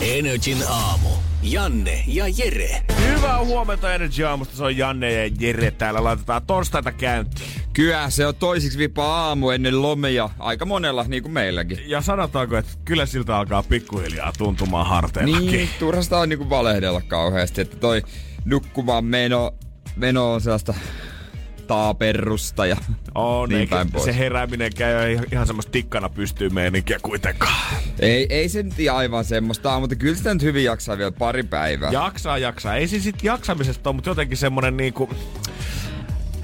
Energin aamu. Janne ja Jere. Hyvää huomenta Energy Aamusta, se on Janne ja Jere täällä. Laitetaan torstaita käyntiin. Kyllä, se on toisiksi vipa aamu ennen lomia. Aika monella, niin kuin meilläkin. Ja sanotaanko, että kyllä siltä alkaa pikkuhiljaa tuntumaan harteillakin. Niin, turhasta on niinku valehdella kauheasti, että toi nukkumaan meno, meno on sellaista taaperrusta ja On, niin päin pois. se herääminen käy ihan- semmoista tikkana pystyy meininkiä kuitenkaan. Ei, ei se nyt aivan semmoista, mutta kyllä sitä nyt hyvin jaksaa vielä pari päivää. Jaksaa, jaksaa. Ei se sit jaksamisesta ole, mutta jotenkin semmonen niinku...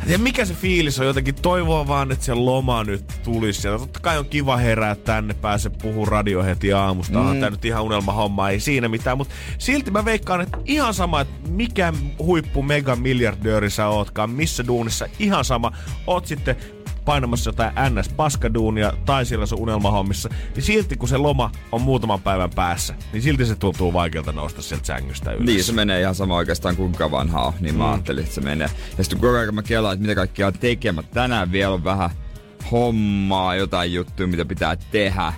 Ja mikä se fiilis on jotenkin? Toivoa vaan, että se loma nyt tulisi. Ja totta kai on kiva herää tänne, pääse puhua radio heti aamusta. Mm. Tää nyt ihan unelmahomma, ei siinä mitään. Mutta silti mä veikkaan, että ihan sama, että mikä huippu mega miljardööri sä ootkaan, missä duunissa, ihan sama. Oot sitten painamassa jotain NS-paskaduunia tai siellä sun unelmahommissa, niin silti kun se loma on muutaman päivän päässä, niin silti se tuntuu vaikealta nousta sieltä sängystä ylös. Niin, se menee ihan sama oikeastaan kuinka vanha on, niin mä Mm. ajattelin, että se menee. Ja sitten koko ajan mä kelaan, että mitä kaikkea on tekemät. Tänään vielä on vähän hommaa, jotain juttuja, mitä pitää tehdä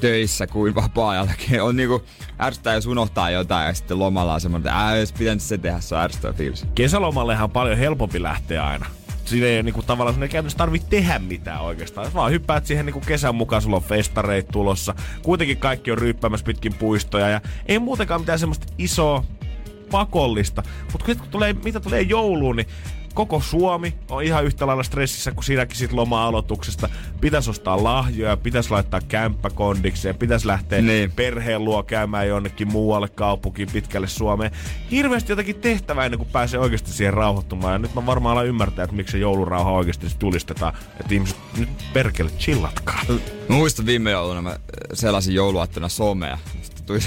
töissä kuin vapaa-ajallakin. On niinku ärsyttää, jos unohtaa jotain ja sitten lomalla on semmoinen, että ää, jos pitänyt se tehdä, se on ärsyttävä fiilis. Kesälomallehan on paljon helpompi lähteä aina. Siinä ei niinku tavallaan ei käytännössä tarvitse tehdä mitään oikeastaan. Vaan hyppäät siihen niinku kesän mukaan, sulla on festareita tulossa. Kuitenkin kaikki on ryyppäämässä pitkin puistoja ja ei muutenkaan mitään semmoista isoa pakollista. Mutta kun tulee, mitä tulee jouluun, niin koko Suomi on ihan yhtä lailla stressissä kuin siinäkin sit loma-aloituksesta. Pitäisi ostaa lahjoja, pitäisi laittaa kämppäkondikseen, pitäisi lähteä Niin. perheen luo käymään jonnekin muualle kaupunkiin pitkälle Suomeen. Hirveästi jotakin tehtävää ennen kuin pääsee oikeasti siihen rauhoittumaan. Ja nyt mä varmaan alan ymmärtää, että miksi se joulurauha oikeasti sit julistetaan. Että ihmiset nyt perkele chillatkaa. Mä muistan viime jouluna, mä selasin jouluaattona somea. Sitten tuli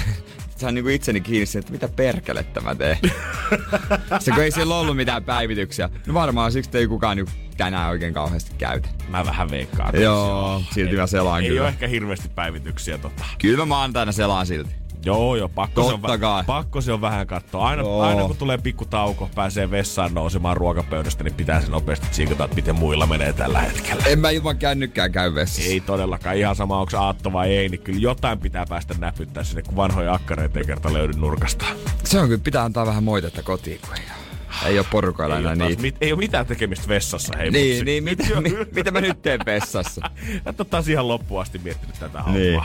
sain niinku itseni kiinni siihen, että mitä perkelettä mä teen. Sitten kun ei siellä ollut mitään päivityksiä. No varmaan siksi ei kukaan niinku tänään oikein kauheasti käytä. Mä vähän veikkaan. Joo, silti mä selaan Ei kyllä. ole ehkä hirveästi päivityksiä tota. Kyllä mä maanantaina selaan silti. Joo, joo, pakko, se on, kai. pakko se on vähän katsoa. Aina, Joo. aina kun tulee pikku tauko, pääsee vessaan nousemaan ruokapöydästä, niin pitää se nopeasti tsiikata, että miten muilla menee tällä hetkellä. En mä ilman kännykkää käy vessassa. Ei todellakaan ihan sama, onko aatto vai ei, niin kyllä jotain pitää päästä näpyttää sinne, kun vanhoja akkareita ei kerta löydy nurkasta. Se on kyllä, pitää antaa vähän moitetta kotiin, kun ei, ei ole porukoilla Ei, enää niitä. mit, ei ole mitään tekemistä vessassa, hei Niin, mutsi. niin mitä, mi, mitä mä nyt teen vessassa? Et ole taas ihan loppuun asti miettinyt tätä hommaa. Niin.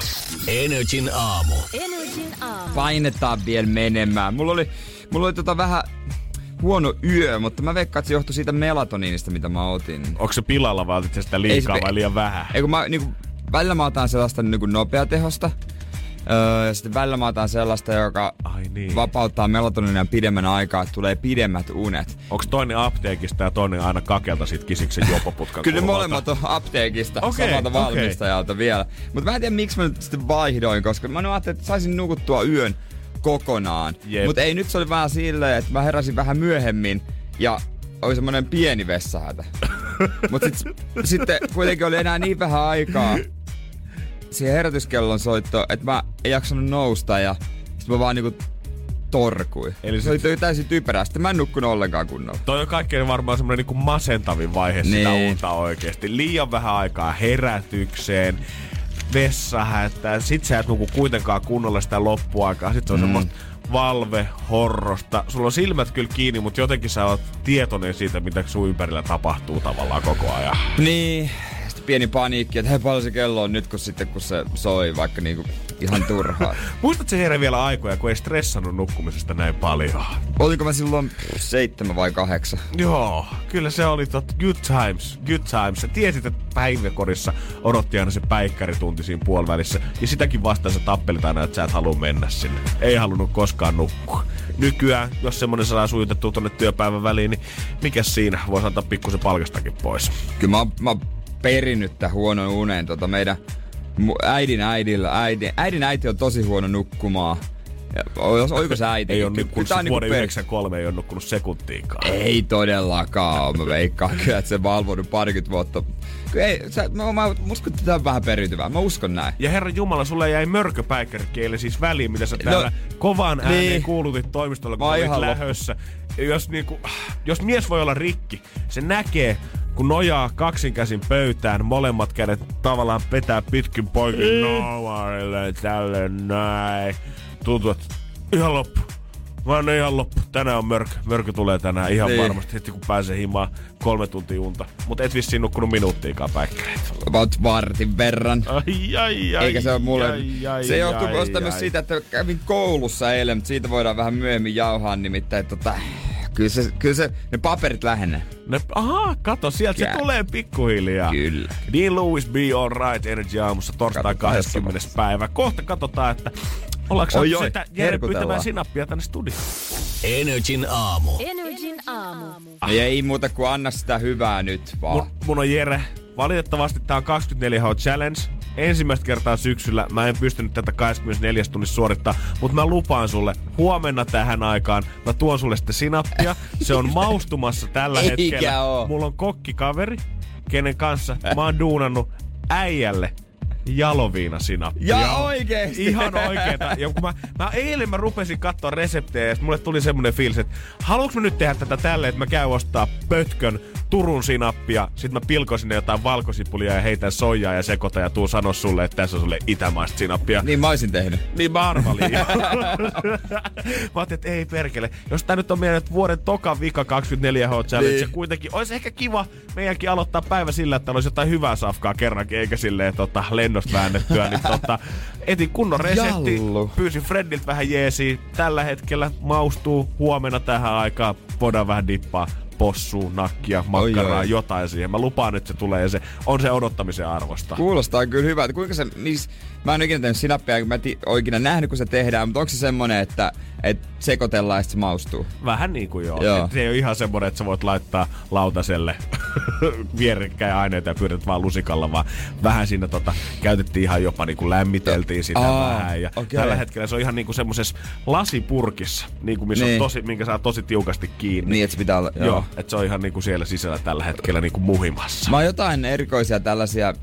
Energin aamu. Energin aamu. Painetaan vielä menemään. Mulla oli, mulla oli tota vähän huono yö, mutta mä veikkaan, että se johtui siitä melatoniinista, mitä mä otin. Onko se pilalla vai otit sitä Ei liikaa se- vai liian vähän? Ei kun mä niinku, välillä mä otan sellaista niinku nopeatehosta. Öö, ja sitten välillä mä otan sellaista, joka Ai niin. vapauttaa melatoniinia pidemmän aikaa, että tulee pidemmät unet. Onko toinen apteekista ja toinen aina kakelta sit kisiksen juopoputkan Kyllä ne molemmat on apteekista Okei, samalta okei. valmistajalta vielä. Mutta mä en tiedä miksi mä nyt sitten vaihdoin, koska mä ajattelin, että saisin nukuttua yön kokonaan. Jep. Mutta ei nyt se oli vähän silleen, että mä heräsin vähän myöhemmin ja oli semmonen pieni vessahätä. Mutta sit, sitten kuitenkin oli enää niin vähän aikaa siihen herätyskellon soitto, että mä en jaksanut nousta ja sit mä vaan niinku torkui. Eli se sit- oli täysin typerää. Sitten mä en nukkunut ollenkaan kunnolla. Toi on kaikkein varmaan semmoinen niinku masentavin vaihe niin. sitä unta oikeesti. Liian vähän aikaa herätykseen, vessahätää, sit sä et nuku kuitenkaan kunnolla sitä loppuaikaa. Sit se on mm. semmoista valve, horrosta. Sulla on silmät kyllä kiinni, mutta jotenkin sä oot tietoinen siitä, mitä sun ympärillä tapahtuu tavallaan koko ajan. Niin, pieni paniikki, että hei paljon se kello on nyt, kun sitten kun se soi, vaikka niinku ihan turhaa. Muistatko Jere vielä aikoja, kun ei stressannut nukkumisesta näin paljon? Olinko mä silloin seitsemän vai kahdeksan? Joo, kyllä se oli tot, good times, good times. Sä tiesit, että päiväkorissa odotti aina se päikkäritunti siinä puolivälissä. Ja sitäkin vastaan sä tappelit aina, että sä et halua mennä sinne. Ei halunnut koskaan nukkua. Nykyään, jos semmonen saa sujutettua tonne työpäivän väliin, niin mikä siinä? Voisi antaa pikkusen palkastakin pois. Kyllä mä, mä oon perinnyt tän huonon unen tota meidän äidin äidillä. Äidin, äidin äiti on tosi huono nukkumaan. Oiko se äiti? Ei ole nukkunut tää on sit vuoden per- 93, ei ole nukkunut sekuntiikaan. Ei todellakaan, mä veikkaan kyllä, että se valvonut parikymmentä vuotta. Ei, sä, mä, mä, uskon, että tämä on vähän periytyvää. Mä uskon näin. Ja herra Jumala, sulle jäi mörköpäikkärikkeelle siis väliin, mitä sä täällä No, kovaan ääneen niin. kuulutit toimistolla, kun Mä olit lähössä. Jos, niinku, jos mies voi olla rikki, se näkee, kun nojaa kaksinkäsin pöytään, molemmat kädet tavallaan petää pitkin poikin novarille tälle näin. Tuntuu, että ihan loppu. Mä oon ihan loppu. Tänään on mörkö. Mörkö tulee tänään ihan Niin. varmasti heti kun pääsee himaan kolme tuntia unta. Mutta et vissiin nukkunut minuuttiikaan päikkäreitä. About vartin verran. Ai, ai, ai, Eikä se ole mulle. ai, ai, se johtuu ai, myös siitä, että kävin koulussa eilen, mutta siitä voidaan vähän myöhemmin jauhaa nimittäin. Tota, kyllä, se, kyllä se, ne paperit lähenee. Ne, aha, kato, sieltä Kää. se tulee pikkuhiljaa. Kyllä. Dean Lewis, Be Alright, Energy aamussa torstai Kato, 20. mahtavaa. päivä. Kohta katsotaan, että ollaanko Oi, saatu sitä Jere pyytämään sinappia tänne studioon. Energin aamu. Energin aamu. No ei muuta kuin anna sitä hyvää nyt vaan. Mun, mun on Jere. Valitettavasti tää on 24H Challenge. Ensimmäistä kertaa syksyllä mä en pystynyt tätä 24 tunnissa suorittaa, mutta mä lupaan sulle, huomenna tähän aikaan mä tuon sulle sitten sinappia. Se on maustumassa tällä Eikä hetkellä. oo. Mulla on kokkikaveri, kenen kanssa mä oon duunannut äijälle jaloviinasinappia. Ja oikeesti? Ihan oikeeta. Ja kun mä, mä eilen mä rupesin katsoa reseptejä ja mulle tuli semmonen fiilis, että haluanko mä nyt tehdä tätä tälleen, että mä käyn ostaa pötkön Turun sinappia, sit mä pilkon sinne jotain valkosipulia ja heitän soijaa ja sekoitan ja tuun sanoa sulle, että tässä on sulle itämaista sinappia. Niin mä oisin tehnyt. Niin mä arvalin. mä ajattelin, että ei perkele. Jos tää nyt on meidän vuoden toka vika 24H Challenge, Niin. niin. kuitenkin olisi ehkä kiva meidänkin aloittaa päivä sillä, että olisi jotain hyvää safkaa kerrankin, eikä silleen tota, lennosta väännettyä. niin tota, etin kunnon resepti, Jallu. pyysin Freddiltä vähän jeesiä. Tällä hetkellä maustuu huomenna tähän aikaan. Voidaan vähän dippaa possua, nakkia, makkaraa, oi. jotain siihen. Mä lupaan, että se tulee ja se on se odottamisen arvosta. Kuulostaa kyllä hyvältä. Kuinka se, mis, mä en ikinä tehnyt sinappia, kun mä en ikinä nähnyt, kun se tehdään, mutta onko se semmonen, että et sekoitellaan ja sit se maustuu? Vähän niin kuin joo. Joo. Se ei ole ihan semmoinen, että sä voit laittaa lautaselle vierekkäin aineita ja pyydät vaan lusikalla, vaan vähän siinä tota, käytettiin ihan jopa niin kuin lämmiteltiin sitä Aa, vähän. Ja okei. tällä hetkellä se on ihan niin kuin semmoisessa lasipurkissa, niin kuin missä Niin. on tosi, minkä saa tosi tiukasti kiinni. Niin, että se pitää olla, joo. Joo, että se on ihan niin kuin siellä sisällä tällä hetkellä niin kuin muhimassa. Mä oon jotain erikoisia tällaisia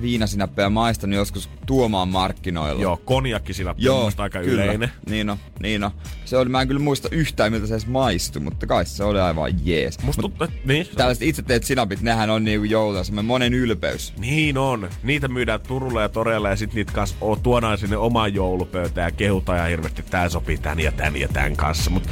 viinasinappeja maistanut joskus tuomaan markkinoilla. Joo, konjakkisinappi on Joo, musta aika kyllä. yleinen. Niin on, niin on. Se oli, mä en kyllä muista yhtään, miltä se edes maistui, mutta kai se oli aivan jees. Musta Mut tuntuu, että niin, Tällaiset itse teet sinapit, nehän on niinku joulua, semmoinen monen ylpeys. Niin on. Niitä myydään Turulla ja Toreilla ja sit niitä kanssa o- tuodaan sinne omaan joulupöytään ja kehutaan ja hirveästi tää sopii tän ja tän ja tän kanssa. Mut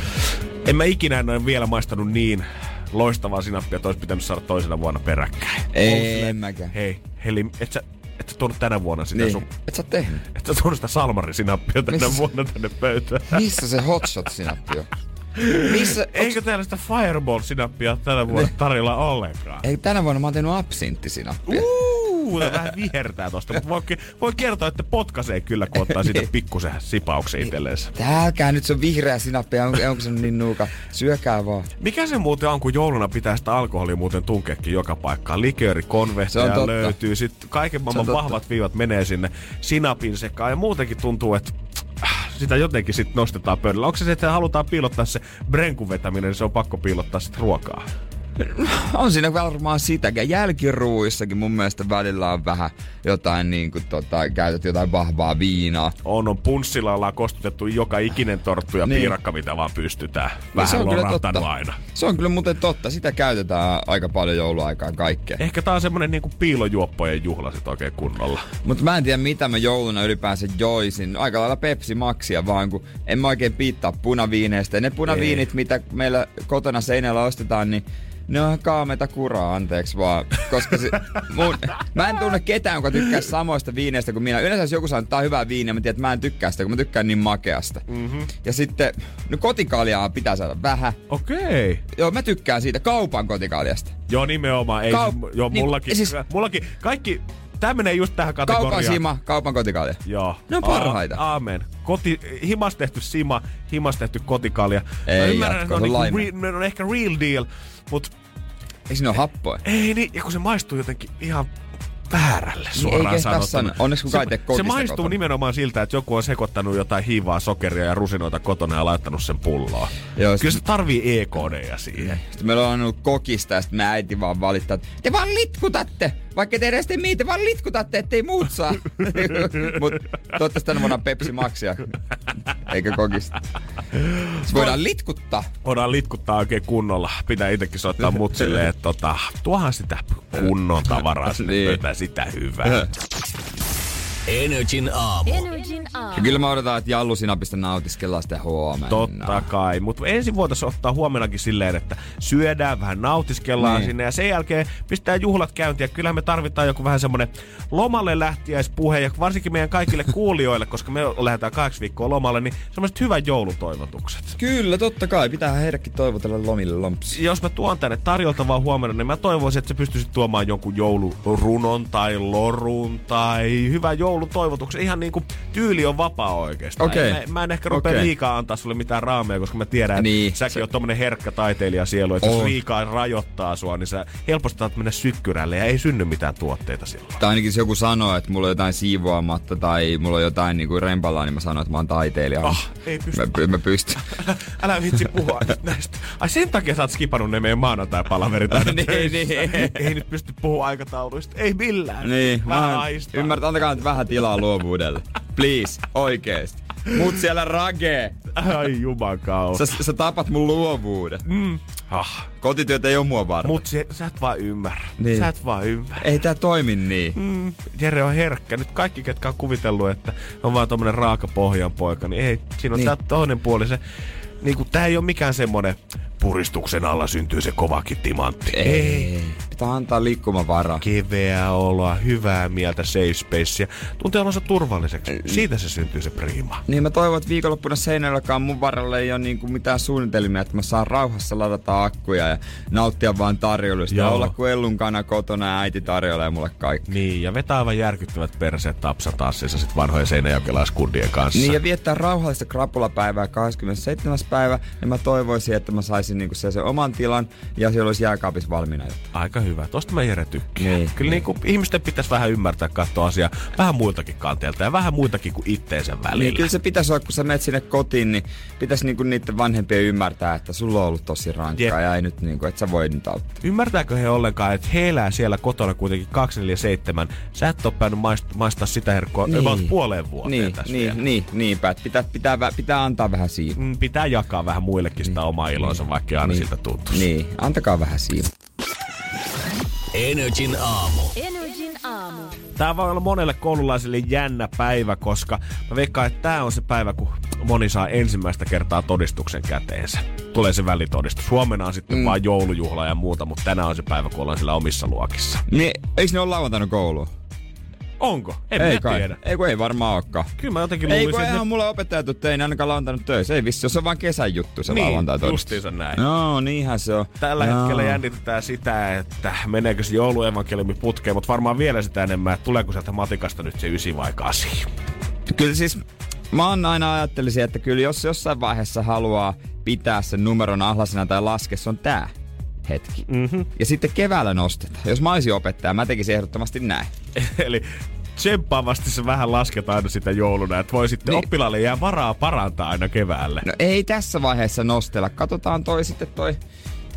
en mä ikinä en ole vielä maistanut niin loistavaa sinappia, että olisi pitänyt saada toisena vuonna peräkkäin. Ei, en mäkään. Hei, Heli, et sä, et sä tuonut tänä vuonna sitä Niin. sun... Et sä tehnyt. Et sä tuonut sitä salmarisinappia tänä Missä? vuonna tänne pöytään. Missä se hotshot sinappi on? Missä? Eikö täällä sitä Fireball-sinappia tänä vuonna Niin. tarjolla ollenkaan? Ei, tänä vuonna mä oon tehnyt absinttissinappia. Uuu, tää vähän vihertää tosta, mutta voi, voi kertoa, että potkaisee kyllä, kun ottaa siitä Niin. pikkusen sipauksen itselleensä. Tääkää nyt se on vihreä sinappi, on, onko se niin nuuka? Syökää vaan. Mikä se muuten on, kun jouluna pitää sitä alkoholia muuten tunkeekin joka paikkaan? Likööri, konvehtia löytyy. Sitten kaiken maailman vahvat viivat menee sinne sinapin sekaan. Ja muutenkin tuntuu, että äh, sitä jotenkin sitten nostetaan pöydällä. Onko se se, että halutaan piilottaa se brenkun vetäminen, niin se on pakko piilottaa sitten ruokaa? On siinä varmaan sitäkin. Jälkiruuissakin mun mielestä välillä on vähän jotain niin kuin tota, käytät jotain vahvaa viinaa. On, on punssilla ollaan kostutettu joka ikinen torttu ja Niin. piirakka, mitä vaan pystytään. se Vähän on kyllä totta. aina. Se on kyllä muuten totta. Sitä käytetään aika paljon jouluaikaan kaikkea. Ehkä tää on semmonen niinku piilojuoppojen juhla sit oikein kunnolla. Mutta mä en tiedä mitä mä jouluna ylipäänsä joisin. Aika lailla Pepsi Maxia vaan, kun en mä oikein piittaa punaviineistä. Ja ne punaviinit, mitä meillä kotona seinällä ostetaan, niin ne on kaameta kuraa, anteeksi vaan. Koska se, mun, mä en tunne ketään, joka tykkää samoista viineistä kuin minä. Yleensä jos joku sanoo, että tää on hyvää viiniä, mä tiedän, että mä en tykkää sitä, kun mä tykkään niin makeasta. Mm-hmm. Ja sitten, no kotikaljaa pitää saada vähän. Okei. Joo, mä tykkään siitä kaupan kotikaljasta. Joo, nimenomaan. Ei, Kau- siis, joo, niin, mullakin, siis- siis, mullakin. Kaikki, tää menee just tähän kategoriaan. Kaupan sima, kaupan kotikalja. Joo. Ne on parhaita. A- aamen. Koti, himas tehty sima, himas tehty kotikalja. Ei Mä ymmärrän, jatko, että on, niinku re, on ehkä real deal, mut Ei siinä ole happoja. ei niin, ja kun se maistuu jotenkin ihan väärälle Niin suoraan ei sanottuna. Onneksi kukaan ei tee se, se maistuu kotona. nimenomaan siltä, että joku on sekoittanut jotain hiivaa, sokeria ja rusinoita kotona ja laittanut sen pulloon. Joo, Kyllä se tarvii EKDja siihen. Sitten meillä on ollut kokista ja sitten mä äiti vaan valittaa, että te vaan litkutatte. Vaikka te edes mihin, te vaan litkutatte, ettei muut saa. Mut toivottavasti tänä vuonna on Pepsi Maxia. Eikä kokista. Se voidaan litkuttaa. Voidaan litkuttaa oikein kunnolla. Pitää itsekin soittaa mut silleen, että tota, tuohan sitä kunnon tavaraa sinne Niin. pöytään, sitä hyvää. Energin aamu. Energin aamu. Ja kyllä mä odotan, että Jallu sinapista nautiskellaan sitten huomenna. Totta kai, mutta ensin voitaisiin ottaa huomenakin silleen, että syödään, vähän nautiskellaan Niin. sinne ja sen jälkeen pistää juhlat käyntiin. Ja kyllä me tarvitaan joku vähän semmonen lomalle lähtiäispuhe ja varsinkin meidän kaikille kuulijoille, koska me lähdetään kaksi viikkoa lomalle, niin semmoiset hyvät joulutoivotukset. Kyllä, totta kai. Pitää heidätkin toivotella lomille lompsi. Jos mä tuon tänne tarjoltavaa huomenna, niin mä toivoisin, että sä pystyisit tuomaan jonkun joulurunon tai lorun tai hyvän joulutoivotuksen. Ihan niin kuin tyyli on vapaa oikeastaan. Okei. Mä, mä en ehkä rupea Okei. liikaa antaa sulle mitään raameja, koska mä tiedän, että Niin. säkin Se- oot tommonen herkkä taiteilija sielu, että On. jos liikaa rajoittaa sua, niin sä helposti mennä sykkyrälle ja ei synny mitään tuotteita silloin. Tai ainakin jos joku sanoo, että mulla on jotain siivoamatta tai mulla on jotain niinku rempalaa, niin mä sanon, että mä oon taiteilija. Ah, ei pysty. Mä, mä pystyn. Älä vitsi puhua näistä. Ai sen takia sä oot skipannut ne meidän maanantai-palaverit aina Niin, niin. Ei nyt pysty puhua aikatauluista. Ei millään. niin, Vähän ymmärrät, antakaa nyt vähän tilaa luovuudelle. Please, oikeesti. Mut siellä rage. Ai jumakaus. Sä, sä tapat mun luovuuden. Mm. Ah. Kotityöt ei oo mua varten. Mut se, sä et vaan ymmärrä. Niin. Sä et vaan ymmärrä. Ei tää toimi niin. Mm, Jere on herkkä. Nyt kaikki, ketkä on kuvitellut, että on vaan tommonen raaka pohjan poika, niin ei, siinä on Niin. tää toinen puoli. Se, niin kuin, tää ei ole mikään semmonen puristuksen alla syntyy se kovakin timantti. Pitää antaa liikkumavaraa. Keveä oloa, hyvää mieltä, safe spacea. Tuntee olonsa turvalliseksi. Siitä se syntyy se prima. Niin mä toivon, että viikonloppuna seinälläkaan mun varalle ei ole niinku mitään suunnitelmia, että mä saan rauhassa ladata akkuja ja nauttia vaan tarjoilusta. Ja olla kuin Ellun kana kotona ja äiti tarjoilee mulle kaikki. Niin, ja vetää aivan järkyttävät perseet tapsatassissa sit vanhojen seinäjokelaiskundien kanssa. Niin ja viettää rauhallista krapulapäivää 27. päivä, niin mä toivoisin, että mä saisin niinku sen, sen oman tilan ja siellä olisi jääkaapissa valmiina. Aika hyvä. Tosta mä Jere tykkään. Niin, Kyllä niin. niin. Niin ihmisten pitäisi vähän ymmärtää katsoa asiaa vähän muiltakin kanteilta ja vähän muitakin kuin itteensä välillä. Niin kyllä se pitäisi olla, kun sä menet sinne kotiin, niin pitäisi niinku niiden vanhempien ymmärtää, että sulla on ollut tosi rankkaa Jep. ja ei nyt niinku, että sä voi nyt auttaa. Ymmärtääkö he ollenkaan, että he elää siellä kotona kuitenkin 247. Sä et ole päänyt maist- maistaa sitä herkkoa niin. about puoleen vuoteen niin, tässä niin, vielä. niin, niinpä, että pitää, pitää, pitää antaa vähän siimaa. Mm, Pitää jakaa vähän muillekin sitä omaa ilonsa, vaikka aina niin. siltä tuntuisi. Niin, antakaa vähän siimaa. Energin aamu. Energin aamu. Tää voi olla monelle koululaiselle jännä päivä, koska mä veikkaan, että tää on se päivä, kun moni saa ensimmäistä kertaa todistuksen käteensä. Tulee se välitodistus. Huomenna on sitten mm. vaan joulujuhla ja muuta, mutta tänään on se päivä, kun ollaan siellä omissa luokissa. Niin, eikö ne ole lauantaina kouluun? Onko? En ei kai. tiedä. Ei kun ei varmaan olekaan. Kyllä mä jotenkin Ei luulisin, kun että eihän mulle opettajat että ei ne ainakaan lauantaina töissä. Ei vissi, jos se on vaan kesän juttu se Niin, lauantai justiinsa näin. No, niinhän se on. Tällä Joo. hetkellä jännitetään sitä, että meneekö se jouluevankeliumi putkeen, mutta varmaan vielä sitä enemmän, että tuleeko sieltä matikasta nyt se ysi vai kasi. Kyllä siis mä oon aina ajattelisin, että kyllä jos jossain vaiheessa haluaa pitää sen numeron ahlasena tai laske, se on tää hetki. Mm-hmm. Ja sitten keväällä nostetaan. Jos mä olisin opettaja, mä tekisin ehdottomasti näin. Eli tsemppaavasti se vähän lasketaan aina sitä jouluna, että voi sitten Niin. niin. oppilaalle jää varaa parantaa aina keväälle. No ei tässä vaiheessa nostella. Katsotaan toi sitten toi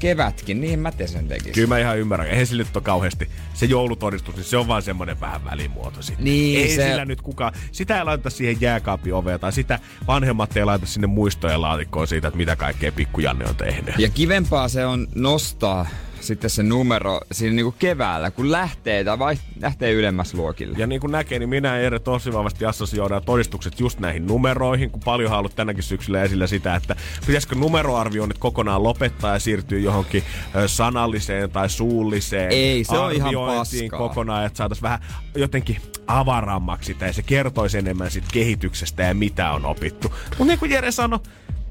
kevätkin. Niin mä te sen tekisin. Kyllä mä ihan ymmärrän. Eihän sillä nyt ole kauheasti se joulutodistus, niin se on vaan semmoinen vähän välimuoto sitten. Niin, ei se- sillä nyt kukaan, sitä ei laita siihen jääkaapin oveen tai sitä vanhemmat ei laita sinne muistojen laatikkoon siitä, että mitä kaikkea pikkujanne on tehnyt. Ja kivempaa se on nostaa sitten se numero siinä niinku keväällä, kun lähtee tai vai, lähtee ylemmäs luokille. Ja niin kuin näkee, niin minä ja Ere tosi vahvasti assosioidaan todistukset just näihin numeroihin, kun paljon on ollut tänäkin syksyllä esillä sitä, että pitäisikö numeroarvioinnit kokonaan lopettaa ja siirtyä johonkin sanalliseen tai suulliseen Ei, se on ihan paskaa. kokonaan, että saataisiin vähän jotenkin avarammaksi sitä ja se kertoisi enemmän siitä kehityksestä ja mitä on opittu. Mutta niin kuin Jere sanoi,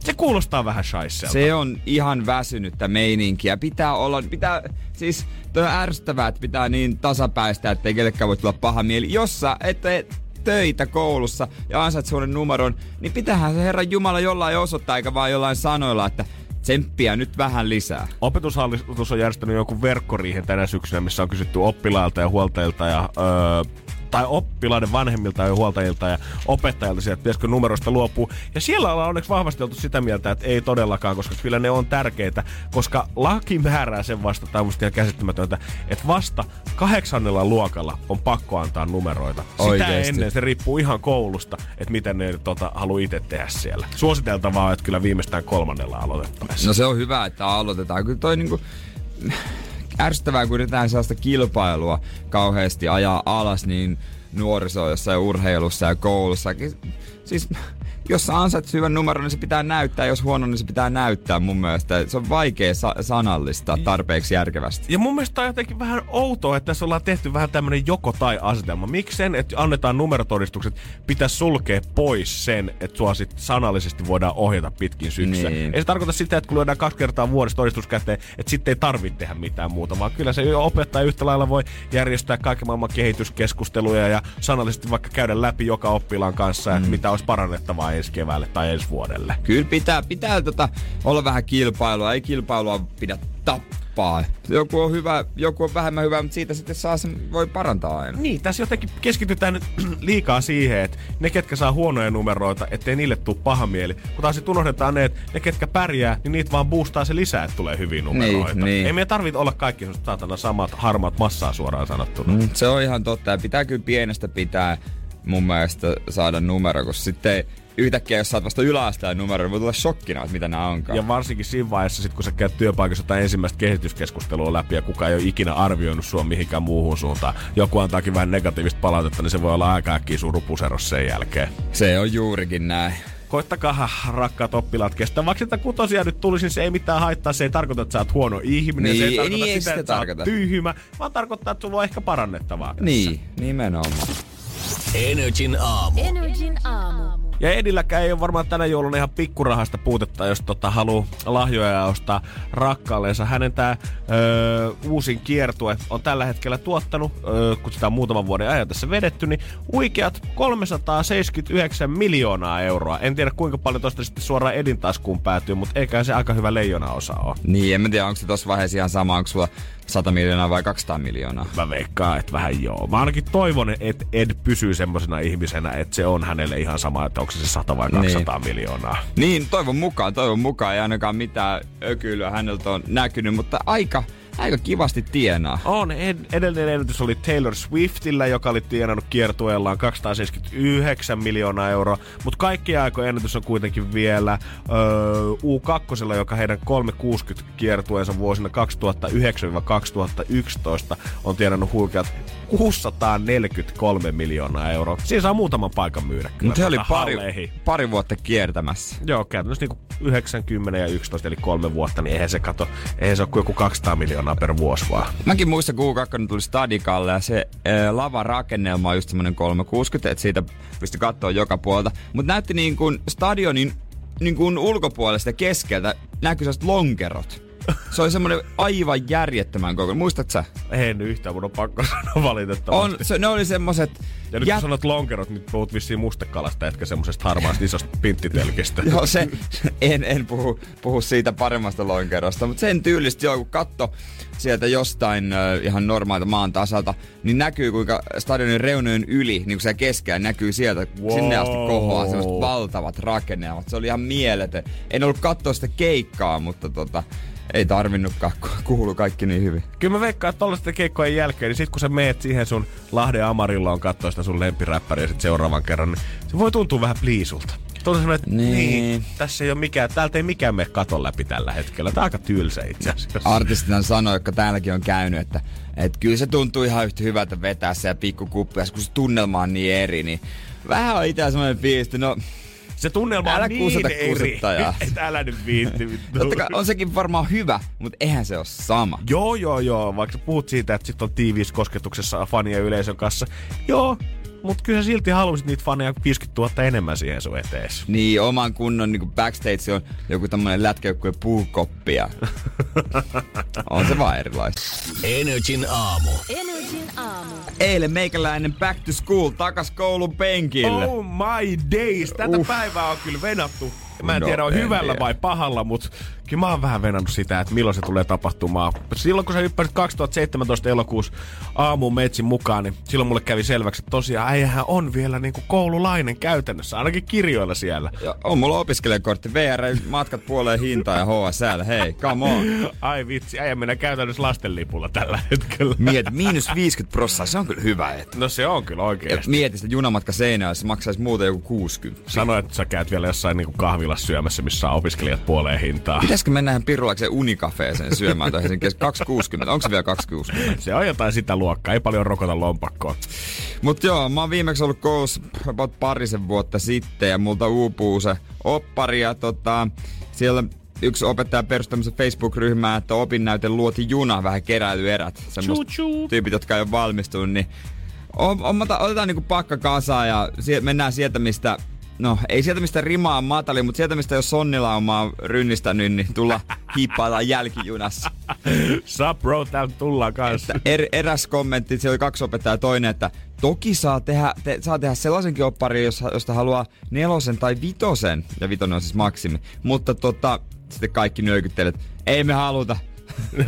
se kuulostaa vähän shaisselta. Se on ihan väsynyttä meininkiä. Pitää olla, pitää, siis toi on ärsyttävää, että pitää niin tasapäistä, että ei kellekään voi tulla paha mieli. Jos sä et tee töitä koulussa ja ansait suonen numeron, niin pitäähän se Herran Jumala jollain osoittaa, eikä vaan jollain sanoilla, että tsemppiä nyt vähän lisää. Opetushallitus on järjestänyt jonkun verkkoriihen tänä syksynä, missä on kysytty oppilailta ja huoltajilta ja öö, tai oppilaiden vanhemmilta ja huoltajilta ja opettajilta sieltä, että pitäisikö numeroista luopua. Ja siellä ollaan onneksi vahvasti oltu sitä mieltä, että ei todellakaan, koska kyllä ne on tärkeitä, koska laki määrää sen vasta, tämä on musta ihan käsittämätöntä, että vasta kahdeksannella luokalla on pakko antaa numeroita. Sitä Oikeesti. ennen se riippuu ihan koulusta, että miten ne tota, haluaa itse tehdä siellä. Suositeltavaa että kyllä viimeistään kolmannella aloitettaisiin. No se on hyvä, että aloitetaan. Kyllä toi niinku ärsyttävää, kun yritetään sellaista kilpailua kauheasti ajaa alas, niin nuoriso jossain urheilussa ja koulussakin. Siis jos sä ansaitset hyvän numeron, niin se pitää näyttää. Jos huono, niin se pitää näyttää mun mielestä. Se on vaikea sa- sanallistaa tarpeeksi järkevästi. Ja mun mielestä on jotenkin vähän outoa, että tässä ollaan tehty vähän tämmönen joko-tai-asetelma. Miksi sen, että annetaan numerotodistukset, pitäisi sulkea pois sen, että sua sit sanallisesti voidaan ohjata pitkin syksyä. Niin. Ei se tarkoita sitä, että kun lyödään kaksi kertaa vuodessa todistus käteen, että sitten ei tarvitse tehdä mitään muuta, vaan kyllä se opettaja yhtä lailla voi järjestää kaiken maailman kehityskeskusteluja ja sanallisesti vaikka käydä läpi joka oppilaan kanssa, että mitä olisi parannettavaa ensi keväälle tai ensi vuodelle. Kyllä pitää, pitää tota, olla vähän kilpailua. Ei kilpailua pidä tappaa. Joku on hyvä, joku on vähemmän hyvä, mutta siitä sitten saa sen, voi parantaa aina. Niin, tässä jotenkin keskitytään nyt liikaa siihen, että ne, ketkä saa huonoja numeroita, ettei niille tule paha mieli. Kun taas sit unohdetaan ne, että ne, ketkä pärjää, niin niitä vaan boostaa se lisää, että tulee hyviä numeroita. Niin, niin. Ei meidän tarvitse olla kaikki saatana samat harmaat massaa suoraan sanottuna. Mm, se on ihan totta. Ja pitää kyllä pienestä pitää mun mielestä saada numero, koska sitten yhtäkkiä, jos saat vasta yläasteen numero, niin voi tulla shokkina, että mitä nämä onkaan. Ja varsinkin siinä vaiheessa, sit kun sä käyt työpaikassa jotain ensimmäistä kehityskeskustelua läpi ja kukaan ei ole ikinä arvioinut sua mihinkään muuhun suuntaan. Joku antaakin vähän negatiivista palautetta, niin se voi olla aika äkkiä sun rupuseros sen jälkeen. Se on juurikin näin. koittakaa rakkaat oppilaat kestää. Vaikka sitä kutosia nyt tulisi, niin se ei mitään haittaa. Se ei tarkoita, että sä oot huono ihminen. se ei Niin, tarkoita niin ei sitä, sitä että sä oot tarkoita. tyhmä, vaan tarkoittaa, että sulla on ehkä parannettavaa. tässä. Niin, nimenomaan. Energin aamu. Energin aamu. Ja Edilläkään ei ole varmaan tänä jouluna ihan pikkurahasta puutetta, jos tota haluaa lahjoja ostaa rakkaaleensa. Hänen tämä uusin kiertue on tällä hetkellä tuottanut, öö, kun sitä on muutaman vuoden ajan tässä vedetty, niin huikeat 379 miljoonaa euroa. En tiedä kuinka paljon tosta sitten suoraan Edin taskuun päätyy, mutta eikä se aika hyvä leijona osa ole. Niin, en tiedä, onko se tossa vaiheessa ihan sama, onko sulla 100 miljoonaa vai 200 miljoonaa. Mä veikkaan, että vähän joo. Mä ainakin toivon, että Ed pysyy semmoisena ihmisenä, että se on hänelle ihan sama, että onko se 100 vai 200 niin. miljoonaa. Niin, toivon mukaan, toivon mukaan. Ei ainakaan mitään ökylyä häneltä on näkynyt, mutta aika, aika kivasti tienaa. On. Ed- edellinen ennätys oli Taylor Swiftillä, joka oli tienannut kiertueellaan 279 miljoonaa euroa. Mutta kaikkien aikojen ennätys on kuitenkin vielä öö, U2, joka heidän 360 kiertueensa vuosina 2009-2011 on tienannut huikeat 643 miljoonaa euroa. Siinä saa muutaman paikan myydä kyllä. Mutta se oli tuota pari, halleihin. pari vuotta kiertämässä. Joo, käytännössä niin 90 ja 11, eli kolme vuotta, niin eihän se kato, eihän se ole kuin joku 200 miljoonaa per vuosi vaan. Mäkin muistan, kun U2 tuli Stadikalle ja se ää, lava rakennelma on just semmonen 360, että siitä pystyi katsoa joka puolta. Mutta näytti niin kuin stadionin niin kuin ulkopuolesta keskeltä sellaiset lonkerot. Se oli semmoinen aivan järjettömän koko. Muistat sä? En yhtään, mun on pakko sanoa valitettavasti. On, se, ne oli semmoset... Ja nyt kun sanot lonkerot, niin puhut vissiin mustekalasta, etkä semmosesta harmaasta isosta pinttitelkistä. Joo, se, en, en puhu, puhu siitä paremmasta lonkerosta, mutta sen tyylistä joo, kun katto sieltä jostain äh, ihan normaalta maan tasalta, niin näkyy kuinka stadionin reunojen yli, niin kuin se keskellä näkyy sieltä, wow. sinne asti kohoaa semmoiset valtavat rakennelmat. Se oli ihan mieletön. En ollut katsoa sitä keikkaa, mutta tota, ei tarvinnutkaan, ku- kuulu kaikki niin hyvin. Kyllä mä veikkaan, että tollaisten keikkojen jälkeen, niin sit kun sä meet siihen sun Lahden Amarilloon katsoa sitä sun lempiräppäriä sit seuraavan kerran, niin se voi tuntua vähän pliisulta. Tuntuu että niin. Niin. tässä ei ole mikään, täältä ei mikään mene katon läpi tällä hetkellä. Tää on aika tylsä itse asiassa. Artistina sanoi, jotka täälläkin on käynyt, että, että kyllä se tuntuu ihan yhtä hyvältä vetää se ja pikkukuppi, ja kun se tunnelma on niin eri, niin vähän on itse semmoinen fiilis, että no Se tunnelma Älä on niin eri. että älä nyt viitti. vittu. totta kai on sekin varmaan hyvä, mutta eihän se ole sama. Joo, joo, joo. Vaikka puhut siitä, että sit on tiiviissä kosketuksessa fanien yleisön kanssa. Joo, mutta kyllä sä silti haluaisit niitä faneja 50 000 enemmän siihen sun etees. Niin, oman kunnon niin backstage on joku tämmönen lätkäjoukkueen puukoppia. on se vaan erilaista. Energin aamu. Energin aamu. Eilen meikäläinen back to school takas koulun penkille. Oh my days! Tätä. Uff. päivää on kyllä venattu Mä en No, tiedä, on en hyvällä tiedä. vai pahalla, mutta kyllä mä oon vähän venannut sitä, että milloin se tulee tapahtumaan. Silloin kun sä hyppäsit 2017 elokuussa aamuun metsin mukaan, niin silloin mulle kävi selväksi, että tosiaan äijähän on vielä niinku koululainen käytännössä, ainakin kirjoilla siellä. Ja on mulla opiskelijakortti, VR, matkat puoleen hintaa ja HSL, hei, come on. Ai vitsi, äijä mennä käytännössä lastenlipulla tällä hetkellä. Mieti, miinus 50 prossaa, se on kyllä hyvä. Et. No se on kyllä oikeesti. mieti sitä junamatka Seinäjoelle, se maksaisi muuten joku 60. Sano, että sä käyt vielä jossain niinku kahvilassa syömässä, missä on opiskelijat puoleen hintaa. Pitäisikö mennä ihan pirulakseen unikafeeseen syömään tai sen kes 260? Onko se vielä 260? Se on jotain sitä luokkaa, ei paljon rokota lompakkoa. Mut joo, mä oon viimeksi ollut koulussa about parisen vuotta sitten ja multa uupuu se oppari ja tota, siellä yksi opettaja perusti tämmöisen Facebook-ryhmään, että opinnäyte luoti juna, vähän keräilyerät. Semmoiset tyypit, jotka ei ole valmistunut, niin otetaan niinku pakka kasaan ja mennään sieltä, mistä No, ei sieltä mistä rima on matali, mutta sieltä mistä jos sonnilaumaa rynnistänyt, niin tulla hiippaillaan jälkijunassa. Sup bro, täältä tullaan kanssa. Er, eräs kommentti, siellä oli kaksi opettajaa, toinen, että toki saa tehdä, te, saa tehdä sellaisenkin opparin, jos, josta haluaa nelosen tai vitosen, ja vitonen on siis maksimi, mutta tota, sitten kaikki nyökyttelet, ei me haluta.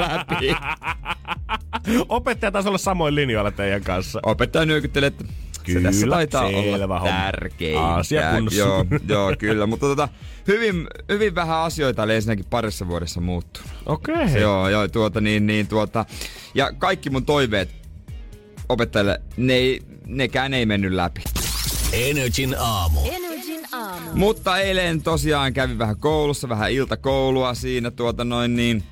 Läpi. Opettaja taisi olla samoin linjoilla teidän kanssa. Opettaja nyökyttelee, että se Kyllä, tässä taitaa olla homma. tärkeintä. Asia. Joo, joo, kyllä. Mutta tota, hyvin, hyvin vähän asioita oli ensinnäkin parissa vuodessa muuttunut. Okei. Okay. Joo, joo, tuota niin, niin tuota. Ja kaikki mun toiveet opettajille, ne ei, nekään ei mennyt läpi. Energin aamu. Energin aamu. Mutta eilen tosiaan kävin vähän koulussa, vähän iltakoulua siinä tuota noin niin.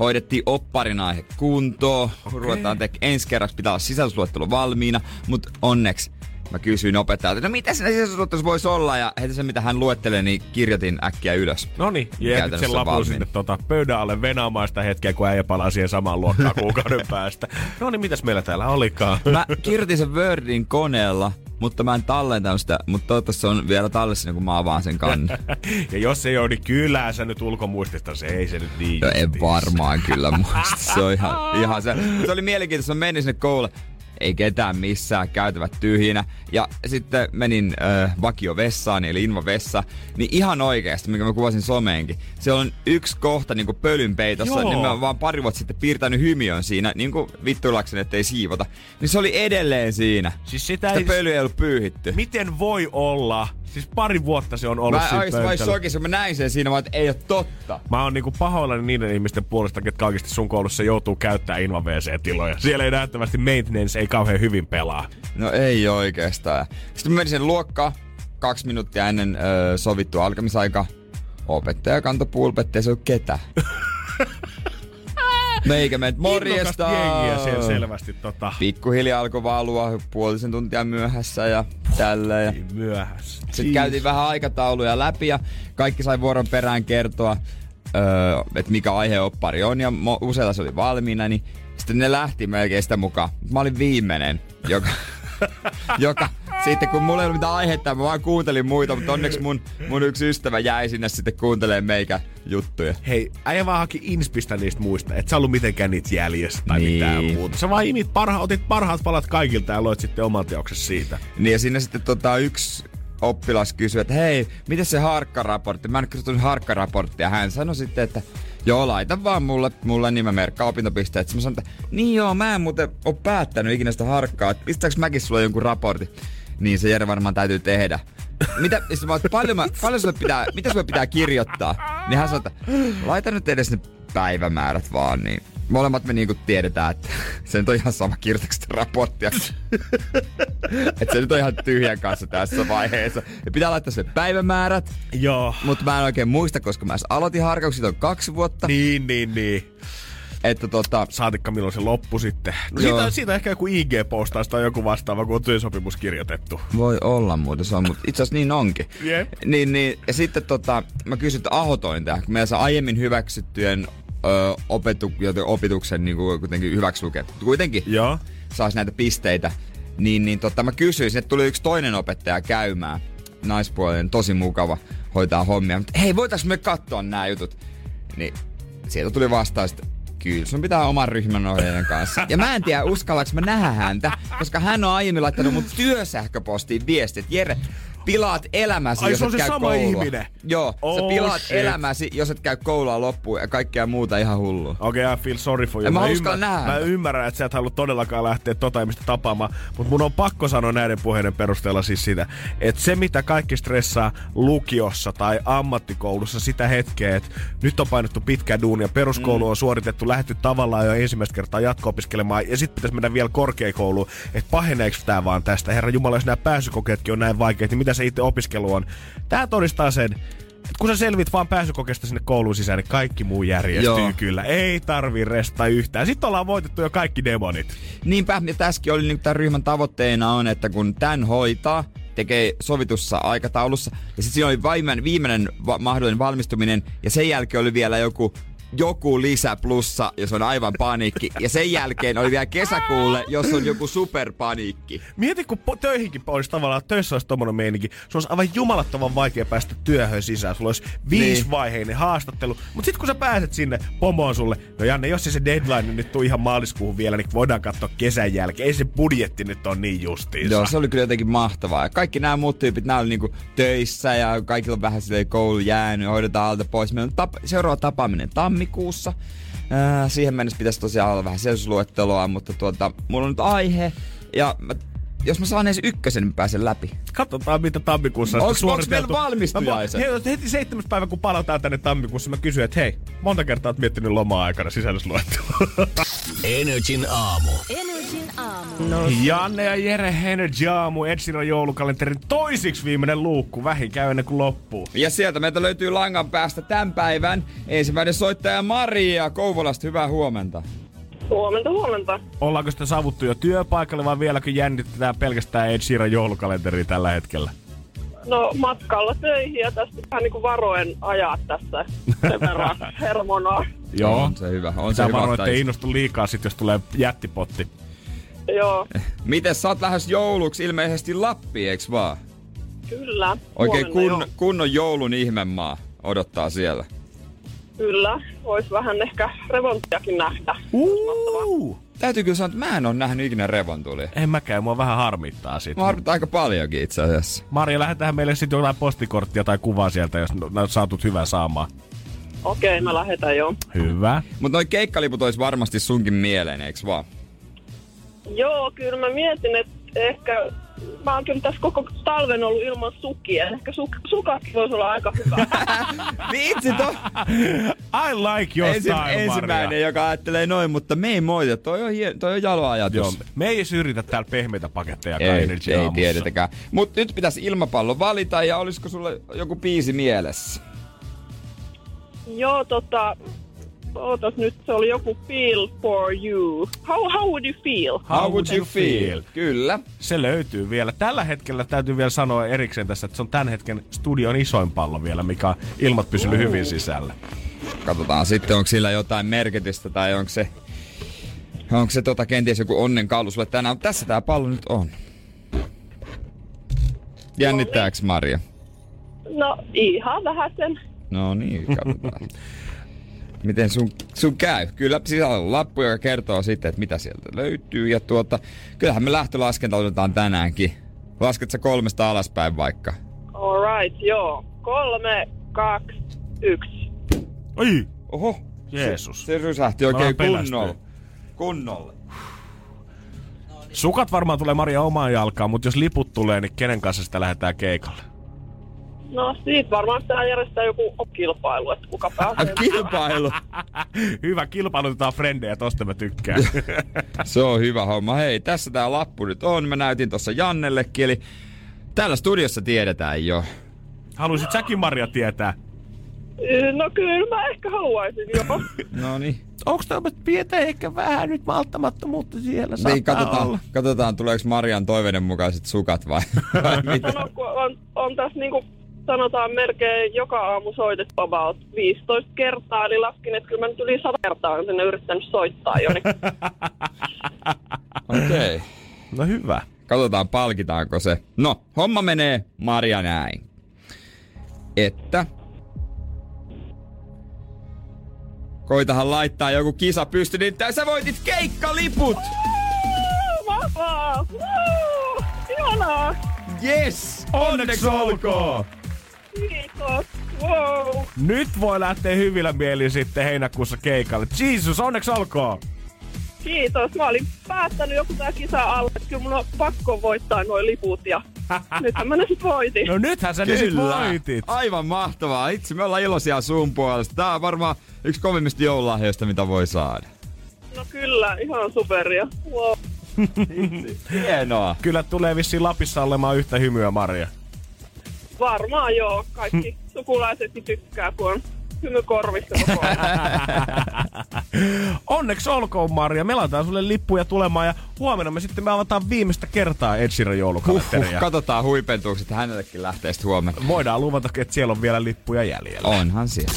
Hoidettiin opparin aihe kuntoon. Okay. Ruvetaan tek- ensi kerraksi pitää olla sisällysluettelo valmiina, mutta onneksi mä kysyin opettajalta, no mitä siinä sisällysluettelossa voisi olla? Ja heti se, mitä hän luettelee, niin kirjoitin äkkiä ylös. No niin, jätit sen lapun sinne tota, pöydän alle venaamaan sitä hetkeä, kun äijä palaa siihen samaan luokkaan kuukauden päästä. No niin, mitäs meillä täällä olikaan? Mä kirjoitin sen Wordin koneella, mutta mä en tallentanut sitä, mutta toivottavasti se on vielä tallessa, kun mä avaan sen kannen. ja jos ei ole, niin kyllä sä nyt ulkomuistista, se ei se nyt niin. No en varmaan kyllä muista. Se on ihan, ihan se. Se oli mielenkiintoista. Mä menin sinne koululle. Ei ketään missään, käytävät tyhjinä. Ja sitten menin äh, vakiovessaan, eli invavessa. Niin ihan oikeasti, mikä mä kuvasin someenkin. Se on yksi kohta niin pölynpeitossa. Joo. Niin mä oon vaan pari vuotta sitten piirtänyt hymiön siinä, niin kuin vittuillakseni, ettei siivota. Niin se oli edelleen siinä. Siis sitä Sitä ei... pölyä ei ollut pyyhitty. Miten voi olla? Siis pari vuotta se on ollut Mä siinä oikeesti vai mä näin sen siinä, vaan että ei ole totta. Mä oon niinku pahoillani niiden ihmisten puolesta, ketkä oikeasti sun koulussa joutuu käyttää Inva WC-tiloja. Siellä ei nähtävästi maintenance ei kauhean hyvin pelaa. No ei oikeastaan. Sitten mä menin sen luokkaan kaksi minuuttia ennen öö, sovittua alkamisaika. Opettaja kantoi pulpettia, se ollut ketä. Meikä menet morjesta. Innokasta jengiä siellä selvästi tota, Pikkuhiljaa alkoi valua puolisen tuntia myöhässä ja tälleen. Ja myöhässä. sitten käytiin vähän aikatauluja läpi ja kaikki sai vuoron perään kertoa, öö, että mikä aiheoppari on ja mo- useilla se oli valmiina, niin sitten ne lähti melkein sitä mukaan. Mä olin viimeinen, joka, joka sitten kun mulla ei ollut mitään aihetta, mä vaan kuuntelin muita, mutta onneksi mun, mun yksi ystävä jäi sinne sitten kuuntelemaan meikä juttuja. Hei, äijä vaan haki inspistä niistä muista, et sä ollut mitenkään niitä jäljessä tai Niin. mitään muuta. Sä vaan imit parha, otit parhaat palat kaikilta ja loit sitten oman teoksesi siitä. Niin ja siinä sitten tota, yksi oppilas kysyi, että hei, miten se harkkaraportti? Mä en kysynyt harkkaraporttia. Hän sanoi sitten, että joo, laita vaan mulle, mulle niin mä merkkaan opintopisteet. Sitten mä sanoin, että niin joo, mä en muuten ole päättänyt ikinä sitä harkkaa, että pistääkö mäkin sulle jonkun raportin? Niin se Jere varmaan täytyy tehdä. Mitä, siis mä, paljon, mä, paljon sulle pitää, mitä sulle pitää kirjoittaa? Niin hän sanoi, että laita nyt edes ne päivämäärät vaan, niin molemmat me niinku tiedetään, että se nyt on ihan sama kirjoitatko sitä raporttia. että se nyt on ihan tyhjän kanssa tässä vaiheessa. Ja pitää laittaa se päivämäärät, Joo. mutta mä en oikein muista, koska mä aloitin harkaukset on kaksi vuotta. Niin, niin, niin. Että tota, Saatikka milloin se loppu sitten. No Joo. siitä, siitä ehkä joku IG-postaus tai joku vastaava, kun on työsopimus kirjoitettu. voi olla muuten, se on, mutta itse asiassa niin onkin. Jep. Niin, niin, ja sitten tota, mä kysyin että ahotointia, kun meillä saa aiemmin hyväksyttyjen ö, opetu, joten opetuksen niin kuin, kuitenkin hyväksi lukettu. Kuitenkin Joo. saisi näitä pisteitä. Niin, niin tota, mä kysyin, että tuli yksi toinen opettaja käymään. Naispuolinen, tosi mukava, hoitaa hommia. Mutta hei, voitais me katsoa nämä jutut? Niin sieltä tuli vastaus, että kyllä sun pitää oman ryhmän ohjaajan kanssa. Ja mä en tiedä, uskallaks mä nähdä häntä, koska hän on aiemmin laittanut mun työsähköpostiin viestit. Jere, pilaat elämäsi, Ai, jos se on et se käy sama koulua. ihminen? Joo, sä Oh, pilaat shit. elämäsi, jos et käy koulua loppuun ja kaikkea muuta ihan hullua. Okei, okay, I feel sorry for you. En mä uskalla nähdä. Mä ymmärrän, että sä et halua todellakaan lähteä tota ihmistä tapaamaan, mutta mun on pakko sanoa näiden puheiden perusteella siis sitä, että se mitä kaikki stressaa lukiossa tai ammattikoulussa sitä hetkeä, että nyt on painettu pitkä duunia, peruskoulu Mm. on suoritettu, lähetty tavallaan jo ensimmäistä kertaa jatko-opiskelemaan ja sitten pitäisi mennä vielä korkeakouluun, että paheneeko tää vaan tästä? Herra Jumala, jos nämä pääsykokeetkin on näin vaikeat, niin mitä se itse opiskelu on? Tää todistaa sen, et kun sä selvit vaan pääsykokeesta sinne kouluun sisään, niin kaikki muu järjestyy Joo. kyllä. Ei tarvi resta yhtään. Sitten ollaan voitettu jo kaikki demonit. Niinpä, ja tässäkin oli niin tämän ryhmän tavoitteena on, että kun tämän hoitaa, tekee sovitussa aikataulussa, ja sitten siinä oli viimeinen, viimeinen va- mahdollinen valmistuminen, ja sen jälkeen oli vielä joku joku lisä plussa, jos on aivan paniikki. Ja sen jälkeen oli vielä kesäkuulle, jos on joku superpaniikki. Mieti, kun po- töihinkin olisi tavallaan, töissä olisi tommonen meininki. Se olisi aivan jumalattoman vaikea päästä työhön sisään. Sulla olisi viisivaiheinen niin. haastattelu. Mutta sitten kun sä pääset sinne, pomo on sulle, no Janne, jos se deadline nyt tuu ihan maaliskuuhun vielä, niin voidaan katsoa kesän jälkeen. Ei se budjetti nyt on niin justiinsa. Joo, se oli kyllä jotenkin mahtavaa. Ja kaikki nämä muut tyypit, nämä oli niinku töissä ja kaikilla on vähän silleen koulu jäänyt, hoidetaan alta pois. Meillä on tap- seuraava tapaaminen tammikuussa. Ää, siihen mennessä pitäisi tosiaan olla vähän selsulusluetteloa, mutta tuota, mulla on nyt aihe. Ja mä, jos mä saan edes ykkösen, niin pääsen läpi. Katsotaan, mitä tammikuussa on Onks- sitten onks meillä suoriteltu. valmistujaiset? Mä- Hei, heti seitsemäs päivä, kun palataan tänne tammikuussa, mä kysyn, että hei, monta kertaa oot miettinyt loma-aikana sisällysluettelua. Energin aamu. Energin aamu. Janne ja Jere Energy Aamu, Ed Sheeran joulukalenterin toisiksi viimeinen luukku. Vähin käy ennen kuin loppuu. Ja sieltä meiltä löytyy langan päästä tämän päivän ensimmäinen soittaja Maria Kouvolasta. Hyvää huomenta. Huomenta, huomenta. Ollaanko sitä saavuttu jo työpaikalle vai vieläkö jännitetään pelkästään Ed Sheeran joulukalenteria tällä hetkellä? No matkalla töihin ja tästä vähän niin kuin varoen ajaa tässä sen verran hermonaa. Joo. On se hyvä. On se Sä hyvä. varo, ettei innostu liikaa sit, jos tulee jättipotti. Joo, Miten sä oot lähes jouluksi ilmeisesti Lappi, eiks vaan? kyllä. Oikein kun, jo. kunnon joulun ihmemaa odottaa siellä. Kyllä, vois vähän ehkä revonttiakin nähdä. Uh! Täytyy kyllä sanoa, että mä en ole nähnyt ikinä revontulia. En mäkään, mua vähän harmittaa sit. Mä harmittaa aika paljonkin itse asiassa. Maria, lähetään meille sitten jotain postikorttia tai kuvaa sieltä, jos saatut hyvän saamaan. Okei, mä lähetän jo. Hyvä. Mutta noi keikkaliput olisi varmasti sunkin mieleen, eiks vaan? Joo, kyllä mä mietin, että ehkä mä oon kyllä tässä koko talven ollut ilman sukia. Ehkä su- sukatkin voisi olla aika hyvä. Vitsi to! I like your Ensi, style, ensimmäinen, Maria. joka ajattelee noin, mutta me ei moita. Toi on, hien, toi on jalo ajatus. Joo, me ei edes yritä täällä pehmeitä paketteja Ei, Energy ei aamussa. tiedetäkään. Mutta nyt pitäisi ilmapallo valita ja olisiko sulle joku biisi mielessä? Joo, tota... Ootas nyt, se oli joku feel for you. How, how would you feel? How would you feel? Kyllä. Se löytyy vielä. Tällä hetkellä täytyy vielä sanoa erikseen tässä, että se on tämän hetken studion isoin pallo vielä, mikä on ilmat pysynyt hyvin sisällä. Katsotaan sitten, onko sillä jotain merkitystä tai onko se, onko se tota kenties joku onnen kallu sulle tänään. Mutta tässä tää pallo nyt on. Jännittääks Maria? No, ihan vähän sen. No niin, katsotaan. Miten sun, sun käy? Kyllä sisällä on lappu, joka kertoo sitten, että mitä sieltä löytyy. Ja tuota, kyllähän me lähtölaskenta otetaan tänäänkin. Lasket sä kolmesta alaspäin vaikka? Alright, joo. Kolme, kaksi, yksi. Oi! Oho, Jeesus. se rysähti Mä oikein kunnolla. Kunnolla. Sukat varmaan tulee Maria omaan jalkaan, mutta jos liput tulee, niin kenen kanssa sitä lähdetään keikalle? No, siitä varmaan pitää järjestää joku kilpailu, että kuka pääsee. Kilpailu. Hyvä, kilpailutetaan frendejä, tosta mä tykkään. Se on hyvä homma. Hei, tässä tää lappu nyt on. Mä näytin tuossa Jannellekin, eli täällä studiossa tiedetään jo. Haluaisit säkin Maria tietää? No kyllä mä ehkä haluaisin, joo. No niin. Onko tämä pientä ehkä vähän nyt malttamattomuutta siellä? Niin, katsotaan, katsotaan, tuleeko Marian toiveiden mukaiset sukat vai, vai mitä? No, on, on tässä niinku sanotaan melkein joka aamu soitettu about 15 kertaa, eli laskin, että kyllä mä nyt yli 100 kertaa olen sinne yrittänyt soittaa jo. Niin Okei. Okay. No hyvä. Katsotaan, palkitaanko se. No, homma menee Maria näin. Että... Koitahan laittaa joku kisa pysty, niin tää sä voitit keikkaliput! Woo! Ihanaa! Yes! Onneksi olkoon! Kiitos. Wow. Nyt voi lähteä hyvillä mielin sitten heinäkuussa keikalle. Jesus, onneksi olkoon! Kiitos. Mä olin päättänyt joku tää kisa alle, että kyllä mun on pakko voittaa noin liput ja nythän mä ne sit voitin. No nythän sä ne sit voitit. Aivan mahtavaa. Itse me ollaan iloisia sun puolesta. Tää on varmaan yksi kovimmista joululahjoista, mitä voi saada. No kyllä, ihan superia. Wow. Hienoa. Kyllä tulee vissiin Lapissa olemaan yhtä hymyä, Maria. Varmaan joo. Kaikki sukulaisetkin tykkää, kun on hymy korvissa koko. Onneksi olkoon, Maria. Me laitetaan sulle lippuja tulemaan ja huomenna me sitten me avataan viimeistä kertaa Ed Sheeran joulukalenteria. huh, katsotaan huipentuuko, että hänellekin lähtee sitten huomenna. Voidaan luvata, että siellä on vielä lippuja jäljellä. Onhan siellä.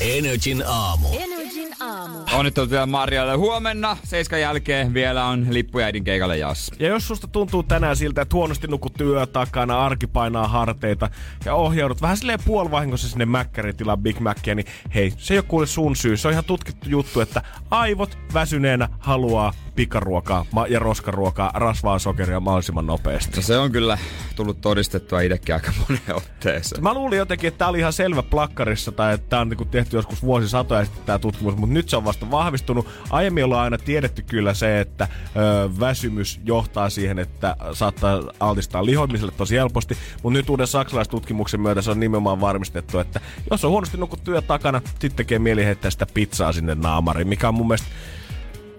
Energin aamu. Energin aamu. Onnittelut vielä Marjalle. Huomenna seiskan jälkeen vielä on lippuja äidin keikalle jaossa. Ja jos susta tuntuu tänään siltä, että huonosti nukut työ takana, arki painaa harteita ja ohjaudut vähän silleen puolivahingossa sinne mäkkäritilaan Big Mackia, niin hei, se ei ole kuule sun syy. Se on ihan tutkittu juttu, että aivot väsyneenä haluaa pikaruokaa ma- ja roskaruokaa, rasvaa sokeria mahdollisimman nopeasti. No se on kyllä tullut todistettua itsekin aika moneen otteeseen. Mä luulin jotenkin, että tää oli ihan selvä plakkarissa tai että tää on niinku tehty joskus vuosisatoja sitten tää tutkimus, mutta nyt se on vasta vahvistunut. Aiemmin ollaan aina tiedetty kyllä se, että ö, väsymys johtaa siihen, että saattaa altistaa lihomiselle tosi helposti, mutta nyt uuden saksalaistutkimuksen myötä se on nimenomaan varmistettu, että jos on huonosti nukut työ takana, sitten tekee mieli heittää sitä pizzaa sinne naamariin, mikä on mun mielestä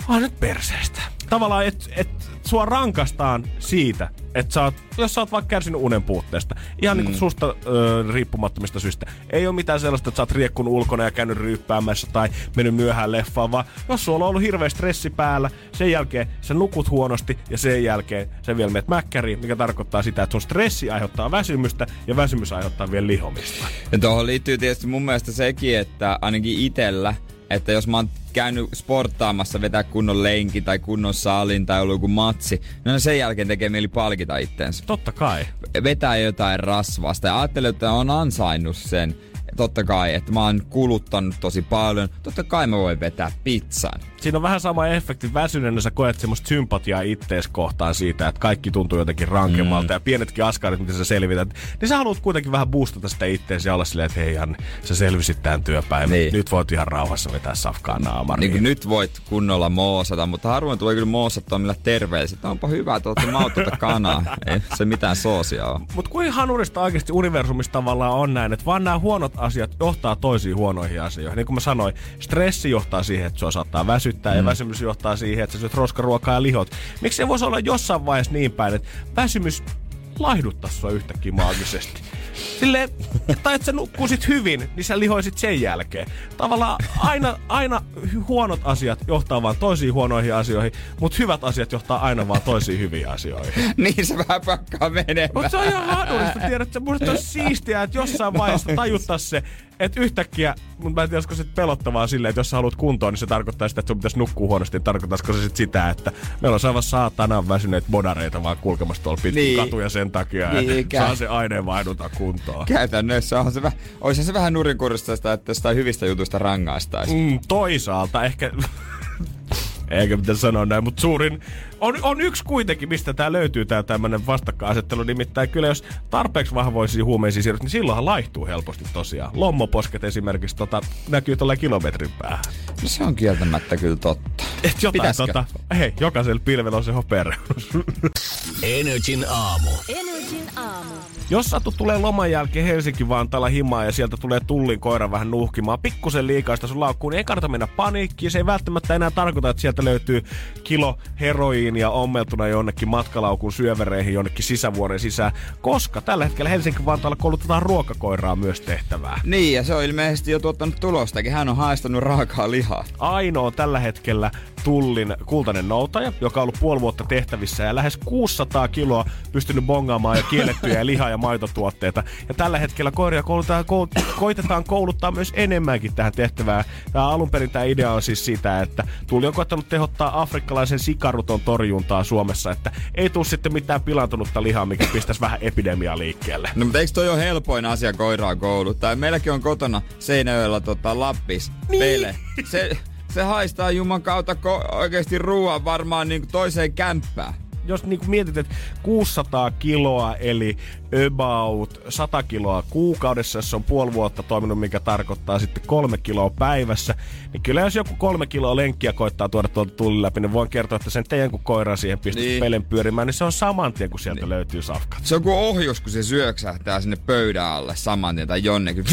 Ah, nyt perseestä. Tavallaan, että et, sua rankastaan siitä, että sä oot, jos sä oot vaikka kärsinyt unen puutteesta, ihan mm. niin kuin susta ö, riippumattomista syistä. Ei ole mitään sellaista, että sä oot riekkunut ulkona ja käynyt ryyppäämässä tai mennyt myöhään leffaan, vaan jos sulla on ollut hirveä stressi päällä, sen jälkeen sä nukut huonosti ja sen jälkeen sä vielä menet mäkkäriin, mikä tarkoittaa sitä, että sun stressi aiheuttaa väsymystä ja väsymys aiheuttaa vielä lihomista. Ja tuohon liittyy tietysti mun mielestä sekin, että ainakin itellä, että jos mä oon käynyt sporttaamassa, vetää kunnon lenki tai kunnon salin tai ollut joku matsi, no sen jälkeen tekee mieli palkita itteensä. Totta kai. Vetää jotain rasvasta ja ajattelee, että on ansainnut sen. Totta kai, että mä oon kuluttanut tosi paljon. Totta kai mä voin vetää pizzan. Siinä on vähän sama efekti. Väsyneenä sä koet semmoista sympatiaa ittees kohtaan siitä, että kaikki tuntuu jotenkin rankemmalta mm. ja pienetkin askarit, mitä sä selvität. Niin sä haluat kuitenkin vähän boostata sitä ittees ja olla silleen, että hei Janne, sä selvisit tämän työpäivän. Niin. Nyt voit ihan rauhassa vetää safkaa naamariin. Niin kuin nyt voit kunnolla moosata, mutta harvoin tulee kyllä moosattua millä terveellistä. Että Onpa hyvä, että olette mautota kanaa. Ei se mitään soosia ole. Mutta kuin hanurista oikeasti universumissa tavallaan on näin, että vaan nämä huonot asiat johtaa toisiin huonoihin asioihin. Niin kuin mä sanoin, stressi johtaa siihen, että sua saattaa väsyttää mm. ja väsymys johtaa siihen, että sä syöt roskaruokaa ja lihot. Miksi se voisi olla jossain vaiheessa niin päin, että väsymys laihduttaa sua yhtäkkiä maagisesti. Silleen, tai että sä nukkuisit hyvin, niin sä lihoisit sen jälkeen. Tavallaan aina, aina huonot asiat johtaa vaan toisiin huonoihin asioihin, mutta hyvät asiat johtaa aina vaan toisiin hyviin asioihin. niin se vähän pakkaa menemään. Mutta se on ihan hadullista, tiedät, että musta olisi siistiä, että jossain vaiheessa tajuttais se, että yhtäkkiä, mutta mä en tiedä, olisiko se pelottavaa silleen, että jos sä haluat kuntoon, niin se tarkoittaa sitä, että sun pitäisi nukkua huonosti. Tarkoittaisiko se sitten sitä, että meillä on aivan saatanan väsyneet bodareita vaan kulkemassa tuolla pitkin Niin. katuja sen takia, Niin, että ikään. saa se aineenvaihdunta kuntoon. Käytännössä on se, se vähän nurinkurista sitä, että jostain hyvistä jutuista rangaistaisi. Mm, toisaalta ehkä... Eikä mitä sanoa näin, mutta suurin... On, on yksi kuitenkin, mistä tämä löytyy, tämä tämmöinen vastakkainasettelu. Nimittäin kyllä, jos tarpeeksi vahvoisiin huumeisiin siirryt, niin silloinhan laihtuu helposti tosiaan. Lommoposket esimerkiksi tota, näkyy tuolla kilometrin päähän. No se on kieltämättä kyllä totta. Et jotain Pitäisikö? tota, hei, jokaisella pilvellä on se hopeareunus. Energin aamu. Energin aamu. Jos satut tulee loman jälkeen Helsinki Vantaalla himaa ja sieltä tulee tullin koira vähän nuhkimaan pikkusen liikaista sun laukkuun, niin ei kannata mennä paniikkiin. Se ei välttämättä enää tarkoita, että sieltä löytyy kilo heroiinia ommeltuna jonnekin matkalaukun syövereihin jonnekin sisävuoren sisään, koska tällä hetkellä Helsinki Vantaalla koulutetaan ruokakoiraa myös tehtävää. Niin, ja se on ilmeisesti jo tuottanut tulostakin. Hän on haistanut raakaa lihaa. ainoa tällä hetkellä tullin kultainen noutaja, joka on ollut puoli vuotta tehtävissä ja lähes 600 kiloa pystynyt bongaamaan ja kiellettyjä liha- ja maitotuotteita. Ja tällä hetkellä koiria koulutetaan, koul- koitetaan kouluttaa myös enemmänkin tähän tehtävään. Tämä alun perin tämä idea on siis sitä, että tulli on koittanut tehottaa afrikkalaisen sikaruton torjuntaa Suomessa, että ei tule sitten mitään pilantunutta lihaa, mikä pistäisi vähän epidemiaa liikkeelle. No mutta eikö toi ole helpoin asia koiraa kouluttaa? Meilläkin on kotona Seinäjoella tota, Lappis, niin. Pele. Se, se haistaa juman kautta ko- oikeasti ruoan varmaan niin toiseen kämppään. Jos niinku mietit, että 600 kiloa, eli about 100 kiloa kuukaudessa, jos on puoli vuotta toiminut, mikä tarkoittaa sitten kolme kiloa päivässä, niin kyllä jos joku kolme kiloa lenkkiä koittaa tuoda tuolta tullin läpi, niin voin kertoa, että sen teidän kun koira siihen pistää Niin. niin. pelen pyörimään, niin se on saman tien, kun sieltä niin. löytyy safkat. Se on kuin ohjus, kun se syöksähtää sinne pöydän alle saman tien tai jonnekin.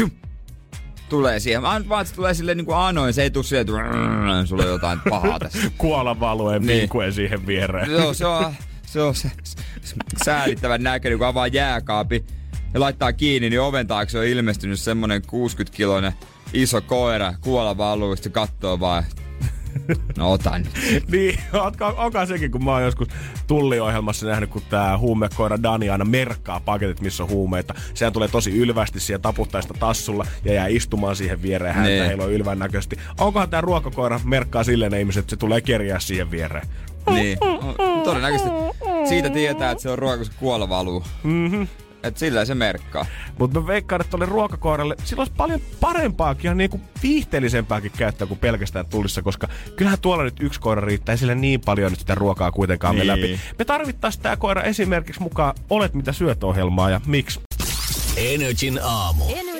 Tulee siihen. Mä vaan, se tulee silleen niin kuin anoin. Se ei tule silleen, että sulla on jotain pahaa tässä. Kuolan Niin. vinkuen siihen viereen. Joo, se on, se on se, se säälittävän näköinen, kun avaa jääkaapi ja laittaa kiinni, niin oven taakse on ilmestynyt semmonen 60-kiloinen iso koira, kuola valuu, sitten kattoo vaan, no otan. Niin, onko, onko sekin, kun mä oon joskus tulliohjelmassa nähnyt, kun tää huumekoira Dani aina merkkaa paketit, missä on huumeita. Sehän tulee tosi ylvästi siihen taputtaa sitä tassulla ja jää istumaan siihen viereen häntä Niin. heillä on ylvän näköisesti. Onkohan tää ruokakoira merkkaa silleen ne ihmiset, että se tulee kerjää siihen viereen? Niin, no, todennäköisesti siitä tietää, että se on ruoka, kun se kuola valuu. Mm-hmm. Et sillä se merkkaa. Mutta mä veikkaan, että tolle ruokakoiralle sillä olisi paljon parempaakin ja niinku viihteellisempääkin käyttöä kuin pelkästään tullissa, koska kyllähän tuolla nyt yksi koira riittää, ei sillä niin paljon nyt sitä ruokaa kuitenkaan niin. Niin. läpi. Me tarvittaisiin tää koira esimerkiksi mukaan Olet mitä syöt ohjelmaa ja miksi? Energin aamu. Energin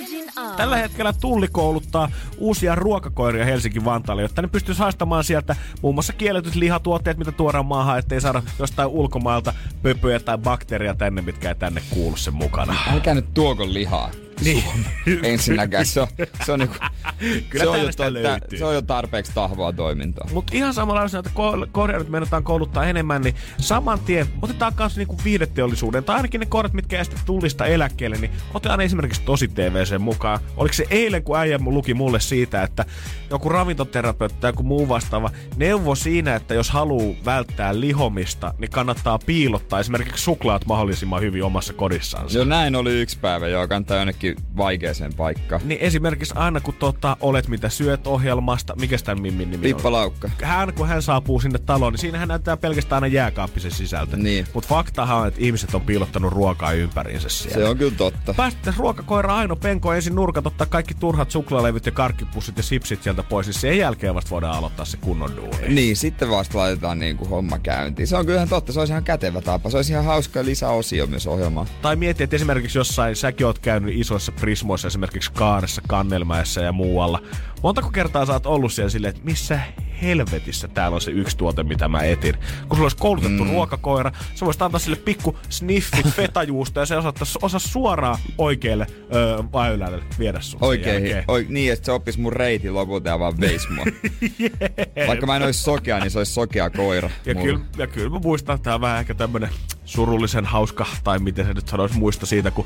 Tällä hetkellä Tulli kouluttaa uusia ruokakoiria Helsinki-Vantaalle, jotta ne pystyisi haastamaan sieltä muun muassa kielletyt lihatuotteet, mitä tuodaan maahan, ettei saada jostain ulkomailta pöpöjä tai bakteeria tänne, mitkä ei tänne kuulu sen mukana. Älkää nyt tuoko lihaa. Niin. Ensinnäkään se on, se on, niinku, Kyllä se, on jo, se on jo tarpeeksi tahvoa toimintaa. Mutta ihan samalla jos näitä ko- koiria nyt meinataan kouluttaa enemmän, niin saman tien otetaan kanssa niinku viideteollisuuden, tai ainakin ne koirat, mitkä jää sitten tullista eläkkeelle, niin otetaan esimerkiksi tosi TVC mukaan. Oliko se eilen, kun äijä luki mulle siitä, että joku ravintoterapeutti tai joku muu vastaava neuvo siinä, että jos haluaa välttää lihomista, niin kannattaa piilottaa esimerkiksi suklaat mahdollisimman hyvin omassa kodissansa. Jo näin oli yksi päivä, joo, kantaa jonnekin vaikeaseen paikkaan. Niin esimerkiksi aina kun tota, olet mitä syöt ohjelmasta, mikä tämän Mimmin nimi on? Pippa Laukka. hän kun hän saapuu sinne taloon, niin siinähän näyttää pelkästään aina jääkaappisen sisältö. Niin. Mutta faktahan on, että ihmiset on piilottanut ruokaa ympäriinsä siellä. Se on kyllä totta. Päästä ruokakoira Aino Penko ensin nurkat, ottaa kaikki turhat suklaalevyt ja karkkipussit ja sipsit sieltä pois, niin sen jälkeen vasta voidaan aloittaa se kunnon duuni. Niin, sitten vasta laitetaan niinku homma käyntiin. Se on kyllä ihan totta, se olisi ihan kätevä tapa. Se olisi ihan hauska lisäosio myös ohjelmaan. Tai miettiä, että esimerkiksi jossain, säkin oot käynyt isoissa prismoissa, esimerkiksi Kaaressa, Kannelmäessä ja muualla. Montako kertaa sä oot ollut siellä silleen, että missä helvetissä täällä on se yksi tuote, mitä mä etin. Kun sulla olisi koulutettu mm. ruokakoira, sä voisit antaa sille pikku sniffit fetajuusta ja se osattaisi osaa suoraan oikealle öö, väylälle viedä sun Oikein, oi, niin, että se oppisi mun reitin lopulta ja vaan veisi mua. Vaikka mä en olisi sokea, niin se olisi sokea koira. Ja kyllä, ja kyllä mä muistan, että tämä on vähän ehkä tämmönen surullisen hauska, tai miten se nyt sanoisi, muista siitä, kun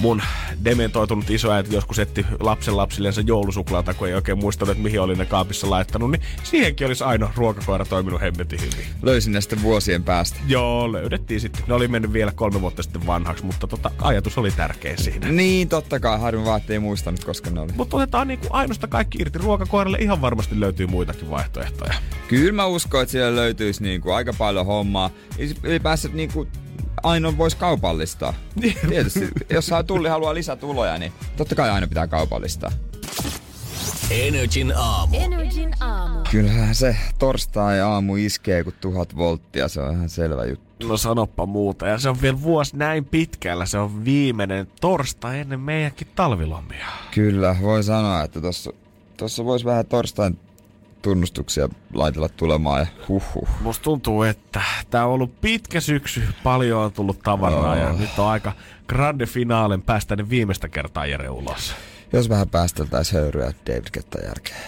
mun dementoitunut isoäiti joskus etti lapsen lapsillensa joulusuklaata, kun ei oikein muistanut, että mihin oli ne kaapissa laittanut, niin siihenkin olisi aina ruokakoira toiminut hemmetin hyvin. Löysin ne sitten vuosien päästä. Joo, löydettiin sitten. Ne oli mennyt vielä kolme vuotta sitten vanhaksi, mutta tota, ajatus oli tärkeä siinä. Niin, totta kai. Harmi vaan, ettei muistanut, koska ne oli. Mutta otetaan niinku ainoasta kaikki irti. Ruokakoiralle ihan varmasti löytyy muitakin vaihtoehtoja. Kyllä mä uskon, että siellä löytyisi niinku aika paljon hommaa. Ylipäänsä niinku Aino voisi kaupallistaa. Tietysti, jos saa tulli haluaa lisätuloja, niin totta kai aina pitää kaupallistaa. Energin aamu. Energin aamu. Kyllähän se torstai-aamu iskee kuin tuhat volttia, se on ihan selvä juttu. No sanoppa muuta. Ja se on vielä vuosi näin pitkällä. Se on viimeinen torstai ennen meidänkin talvilomia. Kyllä, voi sanoa, että tossa, tossa voisi vähän torstain tunnustuksia laitella tulemaan ja huhhuh. Musta tuntuu, että tää on ollut pitkä syksy. Paljon on tullut tavaraa ja Oh. nyt on aika grande finaalen päästä ne viimeistä kertaa Jere ulos. Jos vähän päästeltäisiin höyryä David Kettan jälkeen.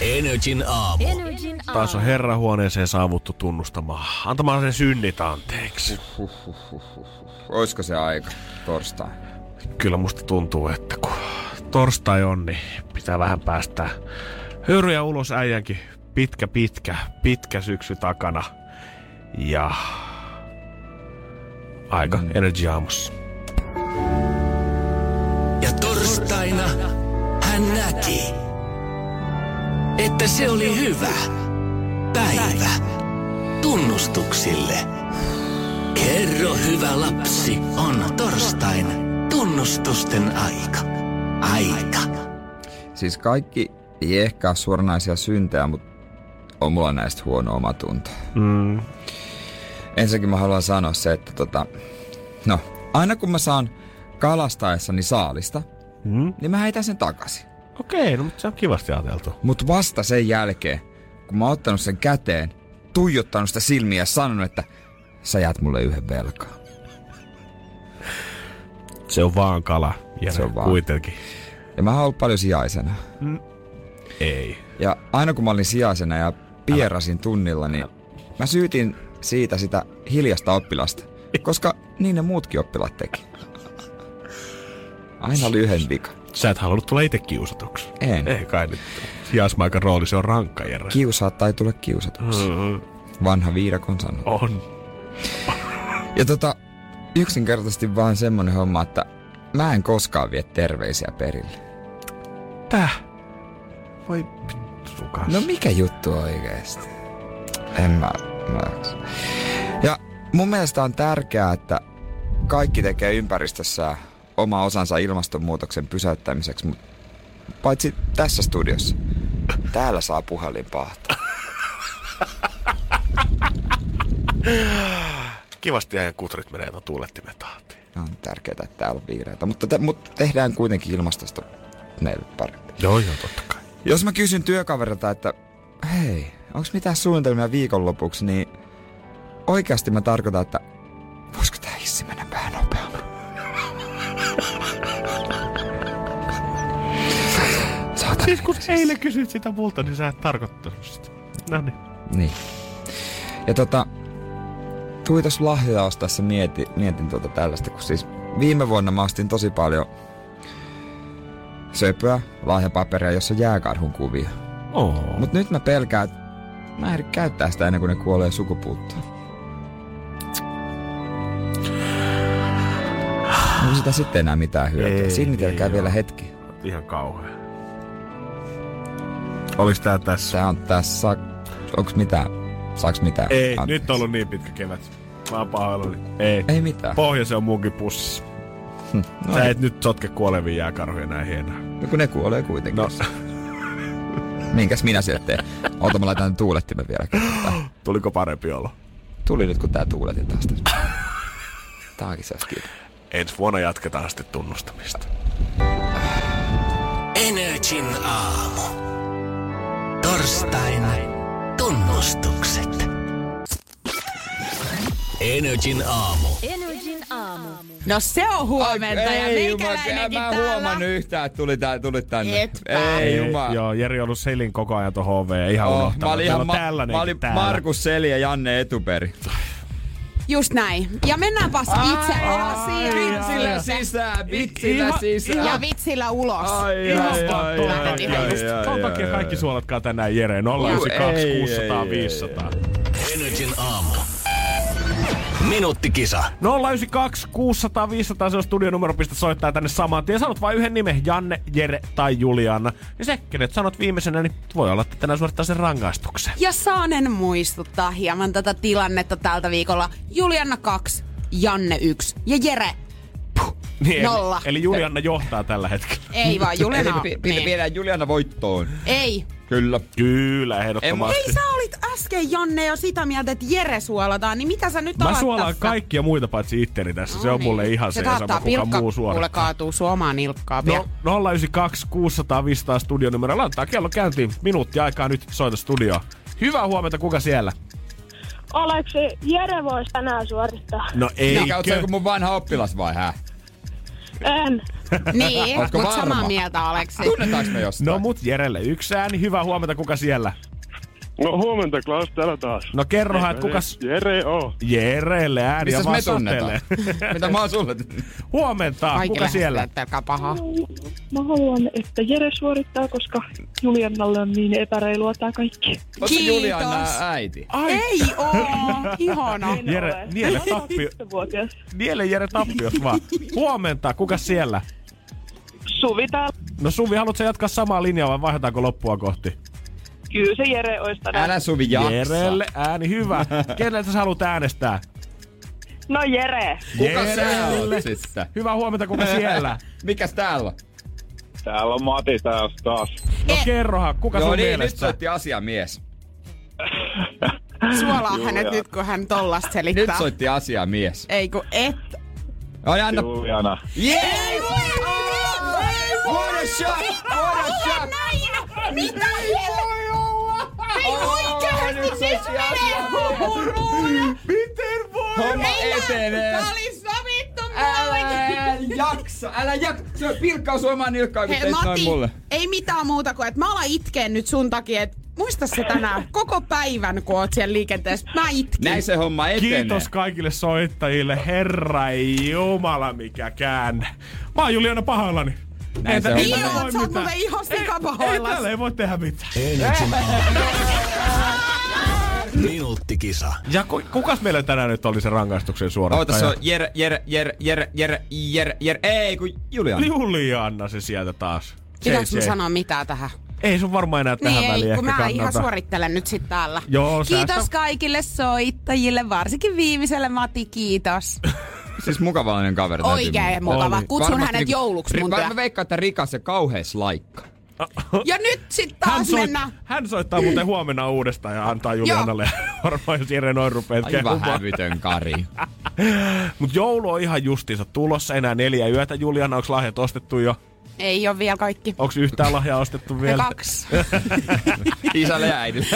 Energin aamu. Energin aamu. Taas on herrahuoneeseen saavuttu tunnustamaan, antamaan sen synnit anteeksi. Oisko se aika torstai? Kyllä musta tuntuu, että kun torstai on, niin pitää vähän päästä höyryjä ulos äijänkin pitkä, pitkä, pitkä syksy takana. Ja aika mm. Energy aamussa. Torstaina hän näki, että se oli hyvä päivä tunnustuksille. Kerro hyvä lapsi, on torstain tunnustusten aika. Aika. Siis kaikki ei ehkä ole suoranaisia syntejä, mutta on mulla näistä huono omatunto. Mm. Ensinnäkin mä haluan sanoa se, että tota, no, aina kun mä saan kalastaessani saalista, Hmm? niin mä heitän sen takaisin. Okei, no mutta se on kivasti ajateltu. Mutta vasta sen jälkeen, kun mä oon ottanut sen käteen, tuijottanut sitä silmiä ja sanonut, että sä jäät mulle yhden velkaa. Se on vaan kala. Ja Se on vaan. Kuitenkin. Ja mä oon paljon sijaisena. Ei. Ja aina kun mä olin sijaisena ja pierasin tunnilla, niin mä syytin siitä sitä hiljasta oppilasta. Koska niin ne muutkin oppilaat teki. Aina oli yhden vika. Sä et halunnut tulla itse kiusatuksi. En. Ei kai nyt. Sijaismaikan rooli, se on rankka, Jere. Kiusaa tai tule kiusatuksi. Mm, Vanha viidakon sanoo. On. Ja tota, yksinkertaisesti vaan semmonen homma, että mä en koskaan vie terveisiä perille. Täh? Voi vittukas. No mikä juttu oikeesti? En mä, mä. Ja mun mielestä on tärkeää, että kaikki tekee ympäristössä oma osansa ilmastonmuutoksen pysäyttämiseksi, mutta paitsi tässä studiossa. Täällä saa puhelin pahtaa. Kivasti ajan kutrit menee tuon tuulettimen tahtiin. On tärkeää, että täällä on vihreätä, mutta, te, mutta tehdään kuitenkin ilmastosta meille parempi. Joo, joo, totta kai. Jos mä kysyn työkaverilta, että hei, onko mitään suunnitelmia viikonlopuksi, niin oikeasti mä tarkoitan, että voisiko tää hissi mennä vähän nopeammin? Siis kun eilen kysyit sitä multa, niin sä et tarkoittanut sitä. No niin. Niin. Ja tota, tuitos lahjoja ostaessa mieti, mietin tuota tällaista, kun siis viime vuonna mä ostin tosi paljon söpöä, lahjapaperia, jossa on jääkarhun kuvia. Oh. Mut nyt mä pelkään, että mä en ehdi käyttää sitä ennen kuin ne kuolee sukupuuttoon. Onko sitä sitten enää mitään hyötyä? Sinnitelkää vielä hetki. Ihan kauhea. Oliks tää tässä? Tää on tässä. Onks mitään? Saaks mitään? Ei, Anteeksi. nyt on ollut niin pitkä kevät. Mä oon pahoillani. Ei. Ei mitään. Pohja se on munkin pussissa. Hm, No, Sä ei. et nyt sotke kuolevia jääkarhuja näin hienoa. no kun ne kuolee kuitenkin. No, Minkäs minä sieltä teen? Ota mä laitan tuulettimen vielä kerran. tuliko parempi olo? Tuli nyt kun tää tuuletin taas tässä. Tääkin saisi kiitos. Ensi vuonna jatketaan sitten tunnustamista. Energin aamu. Torstain tunnustukset. Energin aamu. Energin aamu. No se on huomenta ja ei jumala, meikäläinenkin mä en huomannut yhtään, että tuli, tää, tuli tänne. Etpä. Ei jumala. Joo, Jeri on ollut selin koko ajan tuohon oveen. Ihan Oh, unohtanut. mä olin, ihan ma- mä olin. Markus Seli ja Janne Etuperi. Just näin. Ja mennäänpäs itse asiaan. Vitsillä sisään, vitsillä Ihan- sisään. Ja vitsillä ulos. Ai, Ihan ai, pakko ai, lähteä ai, ihan ai, just. ai, Ton ai, takia ai, kaikki ai. suolatkaa tänään Jere. 092 Ei, 600 ei, 500. Energin aamu. Minuuttikisa. 092 600 500 se on studionumero, pistä soittaa tänne saman tien. Sanot vain yhden nimen, Janne, Jere tai Juliana. Ja se, kenet sanot viimeisenä, niin voi olla, että tänään suorittaa sen rangaistuksen. Ja saanen muistuttaa hieman tätä tilannetta tältä viikolla. Juliana 2, Janne 1 ja Jere. Niin, Nolla. Eli, eli Juliana johtaa tällä hetkellä. Ei vaan, Juliana Eli on- pi- pi- niin. viedään Juliana voittoon. Ei. Kyllä. Kyllä, ehdottomasti. Ei, sä olit äsken Janne jo sitä mieltä, että Jere suolataan, niin mitä sä nyt Mä alat suolaan tässä? kaikkia muita paitsi itteni tässä. se No on niin. mulle ihan se, se sama kuka muu kuule suorittaa. kaatuu suomaan nilkkaa No, vielä. 092 600 500 studionumero. Laitetaan kello käyntiin. Minuutti aikaa nyt soita studioon. Hyvää huomenta, kuka siellä? Aleksi, Jere voisi tänään suorittaa. No ei. Sä joku mun vanha oppilas vai hä? En. Niin, Ootko mutta samaa mieltä Aleksi. Tunnetaanko me jostain? No mut Jerelle yksi ääni. Hyvää huomenta, kuka siellä? No huomenta Klaus, täällä taas. No kerrohan, että kukas... Jere O. Jerelle ääni Missäs ja me vaan tunnetaan? Mitä mä oon sulle? Huomenta, Kaikki kuka siellä? pelkää pahaa. Mä haluan, että Jere suorittaa, koska Juliannalle on niin epäreilua tää kaikki. Ootko Kiitos. Juliana äiti? Ai, Ei oo, ihana. En Jere, niele tappio. 10-vuotias. niele Jere tappios vaan. Huomenta, kuka siellä? Suvi täällä. No Suvi, haluatko jatkaa samaa linjaa vai vaihdetaanko loppua kohti? Kyllä se Jere olisi tänään. Älä Suvi jaksa. Jerelle ääni hyvä. Keneltä sä haluat äänestää? No Jere. Kuka sä oot sitten? Hyvää huomenta, kuka siellä? Mikäs täällä on? Täällä on Mati taas. taas. No kerrohan, kuka Joo sun niin, nyt mielestä? soitti asiamies. suolaa Julia. hänet nyt, kun hän tollasta Nyt selittää. soitti asia mies. Ei kun et. Oi, anna. Juliana. Yes! What a shot! What a shot! Mitä Hei oikeesti, nyt soitti asia Miten voi? Homma etenee. Tää oli sovittu Älä jaksa, älä jaksa. Se on pilkkaus omaan nilkkaan, kun Hei Mati, mulle. ei mitään muuta kuin, että mä alan itkee nyt sun takia, että muista se tänään koko päivän, kun oot siellä liikenteessä. Mä itkin. Näin se homma etenee. Kiitos kaikille soittajille. Herra Jumala, mikä käänne. Mä oon Juliana pahoillani. Näin Ei se ei oot, voi sä oot muuten ihan Ei sikapahoillas. tälle ei voi tehdä mitään. Minuuttikisa. Ja ku, kukas meillä tänään nyt oli se rangaistuksen suorittaja? Oota, se on Jere, Jere, Jere, Jere, Jere, Jere, Jere, ei kun Julian. Juliana se sieltä taas. Pitääks mä JJ. sanoa mitään tähän? Ei sun varmaan enää tähän Niin väliin ei, kun mä ihan suorittelen nyt sit täällä. Joo, Kiitos säästä- kaikille soittajille, varsinkin viimeiselle Mati, kiitos. Siis mukavallinen kaveri. täytyy Oikein mukava. Oli. Kutsun Varmasti hänet niinku- jouluksi mun. Mä veikkaan, että rikas ja kauhees laikka. Ja nyt sit Hän, taas soit, mennään. hän soittaa muuten huomenna uudestaan ja antaa Julianalle varmaan, jos Jere noin rupeat Aivan hävytön kari. Mut joulu on ihan justiinsa tulossa enää neljä yötä. Juliana, onks lahjat ostettu jo? Ei ole vielä kaikki. Onks yhtään lahjaa ostettu vielä? kaksi. Isälle ja äidille.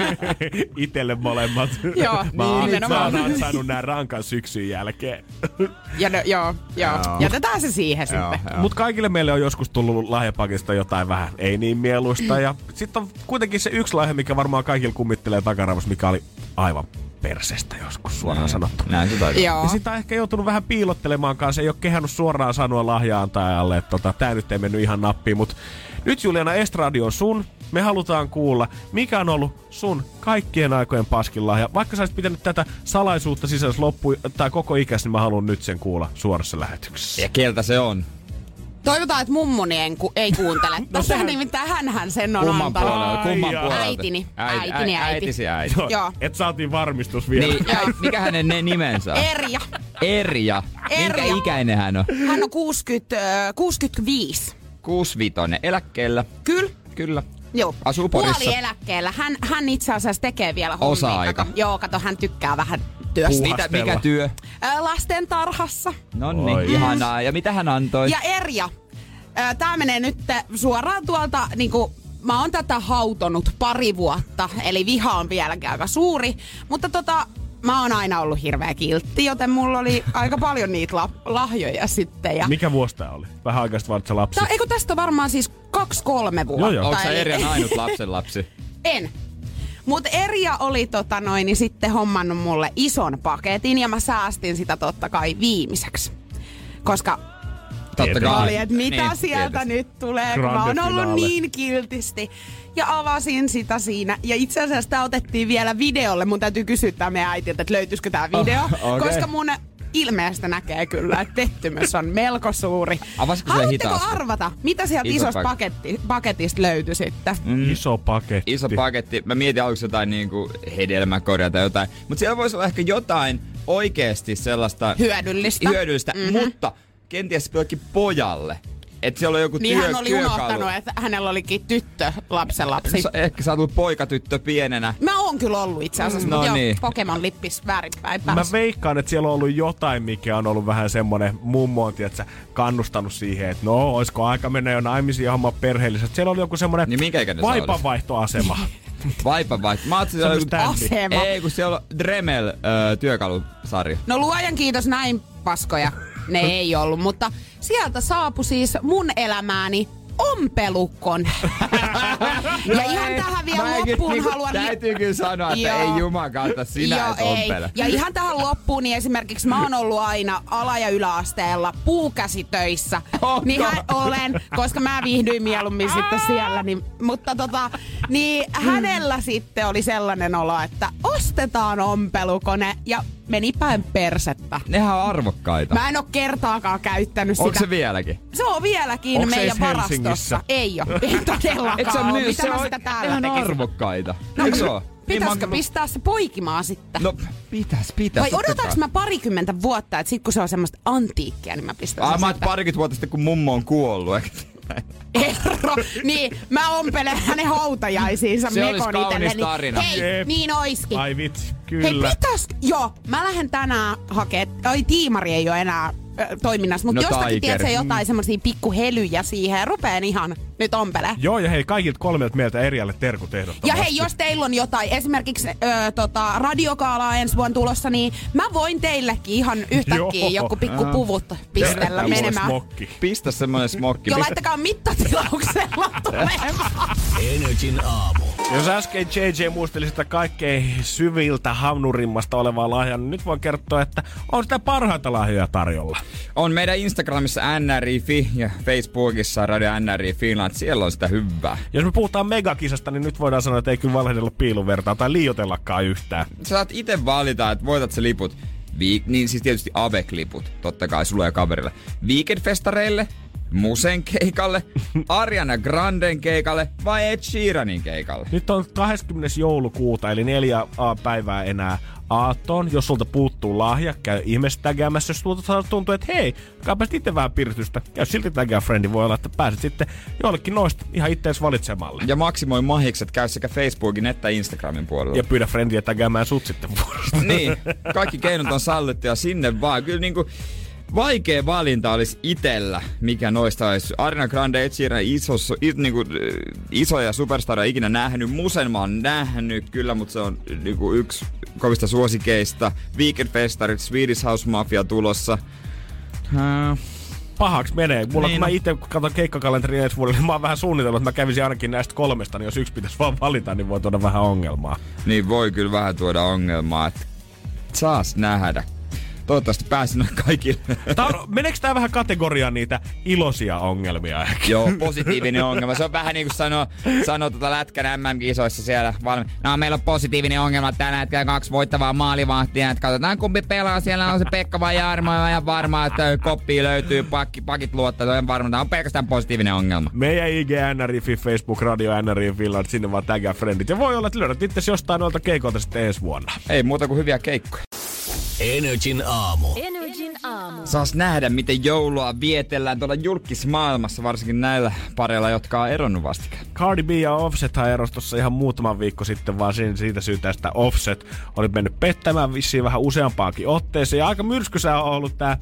Itelle molemmat. Joo, Mä oon nimenomaan. saanut, saanut nää rankan syksyn jälkeen. Ja no, joo, joo. Jätetään se siihen sitten. Mut kaikille meille on joskus tullut lahjapakista jotain vähän ei niin mieluista. Ja sitten on kuitenkin se yksi lahja, mikä varmaan kaikilla kummittelee takaravossa, mikä oli aivan persestä joskus suoraan sanottu. Näin se taitaa. Joo. Ja sitä on ehkä joutunut vähän piilottelemaankaan. kanssa. Ei ole kehannut suoraan sanoa lahjaantajalle, että tota, tää nyt ei mennyt ihan nappiin. Mutta nyt Juliana Estradi on sun. Me halutaan kuulla, mikä on ollut sun kaikkien aikojen paskin lahja. Vaikka sä olisit pitänyt tätä salaisuutta sisällä loppu tai koko ikäs, niin mä haluan nyt sen kuulla suorassa lähetyksessä. Ja keltä se on? Toivotaan, että mummoni en ku, ei kuuntele. Tässä No sehän- nimittäin hänhän sen on Kumman antanut. puolelta? Kumman puolelta? Äitini. Äiti, Äitini äiti. Äitisi äiti. Joo, Joo. Et saatiin varmistus vielä. Niin, äi- mikä hänen ne nimensä on? Erja. Erja. Minkä Erja. ikäinen hän on? Hän on 60, äh, 65. 65 eläkkeellä. Kyllä. Kyllä. Joo. Asuu Porissa. Puoli eläkkeellä. Hän, hän itse asiassa tekee vielä hommia. Osa-aika. Kato, joo, kato, hän tykkää vähän työstä. Mitä, mikä työ? Ää, Lasten tarhassa. No niin, ihanaa. Ja mitä hän antoi? Ja Erja. ää, Tää menee nyt suoraan tuolta niinku Mä oon tätä hautonut pari vuotta, eli viha on vieläkin aika suuri. Mutta tota, mä oon aina ollut hirveä kiltti, joten mulla oli aika paljon niitä la- lahjoja sitten. Ja... Mikä vuosi tää oli? Vähän aikaista se lapsi. Tää, eikö tästä on varmaan siis kaksi-kolme vuotta? Joo, joo. Onko sä Erjan ainut lapsen lapsi? En. Mutta Erja oli tota noin, niin sitten hommannut mulle ison paketin ja mä säästin sitä totta kai viimeiseksi. Koska Totta Tietenkin. oli, että mitä Niin, sieltä tietysti. nyt tulee, kun mä Grande oon ollut finale. niin kiltisti. Ja avasin sitä siinä. Ja itse asiassa tää otettiin vielä videolle. Mun täytyy kysyä tää meidän äitiltä, että löytyisikö tää video. Oh, okei. Koska mun ilmeestä näkee kyllä, että pettymys on melko suuri. Avasitko se Haluatteko hitaasti? arvata, mitä sieltä Iso isosta pak- paketti, paketista löytyi sitten? Mm. Iso paketti. Iso paketti. Mä mietin aluksi jotain niinku hedelmäkorjaa tai jotain. Mutta siellä voisi olla ehkä jotain oikeesti sellaista Hyödyllistä. hyödyllistä Mhm. mutta kenties jollekin pojalle. Että siellä on joku Niin työ, hän oli työkalu. unohtanut, että hänellä olikin tyttö lapsen lapsi. Sä- Ehkä sä oot poikatyttö pienenä. Mä oon kyllä ollut itse asiassa, No mutta joo, niin. Pokemon lippis väärinpäin Mä päässä. veikkaan, että siellä on ollut jotain, mikä on ollut vähän semmonen mummo, että kannustanut siihen, että no, olisiko aika mennä jo naimisiin ja homma perheelliset. Siellä oli joku semmonen Niin vaipanvaihtoasema. Vaipa vai? Mä ajattelin, on että joku-. Ei, kun siellä on Dremel ö, työkalusarja. No luojan kiitos näin paskoja. Ne ei ollut, mutta sieltä saapui siis mun elämääni ompelukon. ja ihan tähän vielä loppuun niinku- haluan... Täytyy kyllä sanoa, että Joo. ei juman kautta sinä Joo, et ei. Ja ihan tähän loppuun, niin esimerkiksi mä oon ollut aina ala- ja yläasteella puukäsitöissä. Onko? Niin hän olen, koska mä viihdyin mieluummin sitten siellä. Niin, mutta tota, niin hänellä sitten oli sellainen olo, että ostetaan ompelukone ja meni päin persettä. Nehän on arvokkaita. Mä en oo kertaakaan käyttänyt Onko sitä. se vieläkin? Se on vieläkin Onko se meidän varastossa. Ei oo. Ei todellakaan Et se on oo. myy- Mitä se mä on sitä täällä ihan tekisin? arvokkaita. No, Eikö se oo? Pitäisikö Niin mä- pistää se poikimaan sitten? No, pitäis, pitäis. Vai kai. mä parikymmentä vuotta, että sit kun se on semmoista antiikkia, niin mä pistän Ah, sen mä parikymmentä vuotta sitten, kun mummo on kuollut. Erro. Niin, mä ompelen hänen hautajaisiinsa Se olisi Mekon kaunis tarina. Hei, Jep. niin oiskin. Ai vitsi, Hei, kyllä. pitäis, joo, mä lähden tänään hakee, oi tiimari ei ole enää toiminnassa, mutta No, jostakin Tiger. tiedätkö jotain semmosia pikkuhelyjä siihen ja rupeen ihan nyt ompele. Joo, ja hei, kaikilta kolmelta meiltä Erialle terkut Ja ehdottomasti. hei, jos teillä on jotain, esimerkiksi ö, tota, radiokaalaa ensi vuonna tulossa, niin mä voin teillekin ihan yhtäkkiä Joo. joku pikku puvut pistellä menemään. smokki. Pistä semmonen smokki. Jo Pistä- laittakaa mittatilauksella tulemaan. Energin aamu. Jos äsken JJ muisteli sitä kaikkein syviltä haunurimmasta olevaa lahjaa, niin nyt voin kertoa, että on sitä parhaita lahjoja tarjolla. On meidän Instagramissa NRI.fi ja Facebookissa Radio NRI Finland. Siellä on sitä hyvää. Jos me puhutaan megakisasta, niin nyt voidaan sanoa, että ei kyllä valehdella piiluvertaa tai liiotellakaan yhtään. Sä saat itse valita, että voitat se liput. Viik- niin siis tietysti AVEC-liput, totta kai sulle ja kaverille. Weekend-festareille, Musen keikalle, Ariana Granden keikalle vai Ed Sheeranin keikalle. Nyt on 20. joulukuuta, eli neljä päivää enää aattoon. Jos sulta puuttuu lahja, käy ihmeessä tägäämässä. Jos sulta tuntuu, että hei, kaapas itse vähän piritystä, käy silti tägää friendi. Voi olla, että pääset sitten jollekin noista ihan ittees valitsemalle. Ja maksimoi mahikset käy sekä Facebookin että Instagramin puolella. Ja pyydä friendiä tägäämään sut sitten vuorosta. niin, kaikki keinot on sallittu ja sinne vaan. Kyllä niinku vaikea valinta olisi itellä, mikä noista olisi. Arina Grande, Ed Sheeran, iso, is, niinku, äh, isoja superstaroja ikinä nähnyt. Musen mä oon nähnyt kyllä, mutta se on niinku yksi kovista suosikeista. Weekend-festarit, Swedish House Mafia tulossa. Äh, Pahaksi menee. Mulla Niin. kun mä itse katson keikkakalenteria ensi vuodelle, niin mä oon vähän suunnitellut, että mä kävisin ainakin näistä kolmesta, niin jos yksi pitäisi vaan valita, niin voi tuoda vähän ongelmaa. niin voi kyllä vähän tuoda ongelmaa, että saas nähdä. Toivottavasti pääsin kaikille. Tää on, meneekö tää vähän kategoriaan niitä iloisia ongelmia? Joo, positiivinen ongelma. Se on vähän niin kuin sanoo, sanoo tuota Lätkän MM-kisoissa siellä valmi. No, meillä on positiivinen ongelma tällä hetkellä kaksi voittavaa maalivahtia. Että katsotaan kumpi pelaa. Siellä on se Pekka vai Jarmo. Ja ihan varmaa, että koppi löytyy, pakki, pakit luottaa. Se on varma. Tämä on pelkästään positiivinen ongelma. Meidän IG NRI, Facebook, Radio NRI Finland, sinne vaan tägää friendit. Ja voi olla, että löydät itse jostain noilta keikoilta sitten ensi vuonna. Ei muuta kuin hyviä keikkoja. Energin aamu. Energin aamu. Saas nähdä, miten joulua vietellään tuolla julkismaailmassa, varsinkin näillä pareilla, jotka on eronnut vastikään. Cardi B ja Offset erosi tuossa ihan muutaman viikko sitten, vaan siinä- siitä syytä, että Offset oli mennyt pettämään vissiin vähän useampaakin otteeseen. Ja aika myrskysää on ollut tämä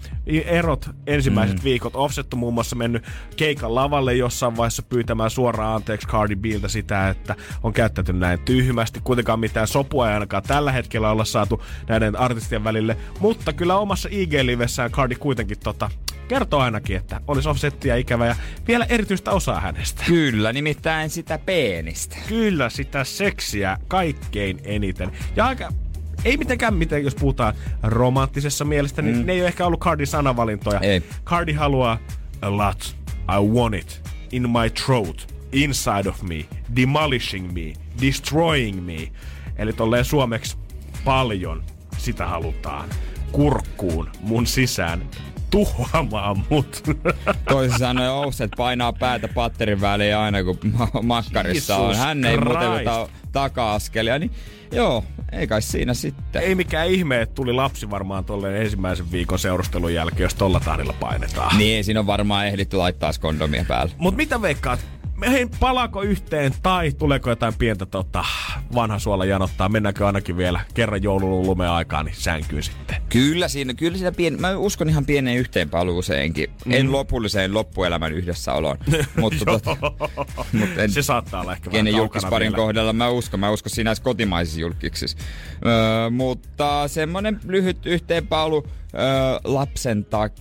erot ensimmäiset mm. viikot. Offset on muun muassa mennyt keikan lavalle jossain vaiheessa pyytämään suoraan anteeksi Cardi Biltä sitä, että on käyttäytynyt näin tyhmästi. Kuitenkaan mitään sopua ei ainakaan tällä hetkellä olla saatu näiden artistien välille. Mutta kyllä omassa IG-livessään Cardi kuitenkin tota, kertoo ainakin, että olisi Offsettia ikävä ja vielä erityistä osaa hänestä. Kyllä, nimittäin sitä peenistä. Kyllä sitä seksiä kaikkein eniten. Ja aika, ei mitenkään miten, jos puhutaan romanttisessa mielestä, niin ne ei ole ehkä ollut Cardin sanavalintoja. Ei. Cardi haluaa a lot, I want it, in my throat, inside of me, demolishing me, destroying me. Eli tolleen suomeksi paljon sitä halutaan kurkkuun mun sisään tuhoamaan mut. Toisin sanoen Offset painaa päätä patterin väliin aina kun ma- makkarissa on. Jesus Hän ei muuten ota taka-askelia, niin joo, ei kai siinä sitten. ei mikään ihme, että tuli lapsi varmaan tolleen ensimmäisen viikon seurustelun jälkeen, jos tolla tahdilla painetaan. Niin, siinä on varmaan ehditty laittaa kondomia päälle. Mut mitä veikkaat? Hei, palaako yhteen tai tuleeko jotain pientä tota, vanha suola janottaa? Mennäänkö ainakin vielä kerran joulun lumeen aikaan niin sänkyyn sitten? Kyllä siinä, kyllä siinä pien, mä uskon ihan pieneen yhteenpaluuseenkin. Mm. En lopulliseen loppuelämän yhdessäoloon. mutta tota, mut en, Se saattaa olla ehkä vähän julkisparin vielä. kohdalla mä uskon. Mä uskon siinä kotimaisissa julkiksissa. Öö, mutta semmonen lyhyt yhteenpalu öö, lapsen tak...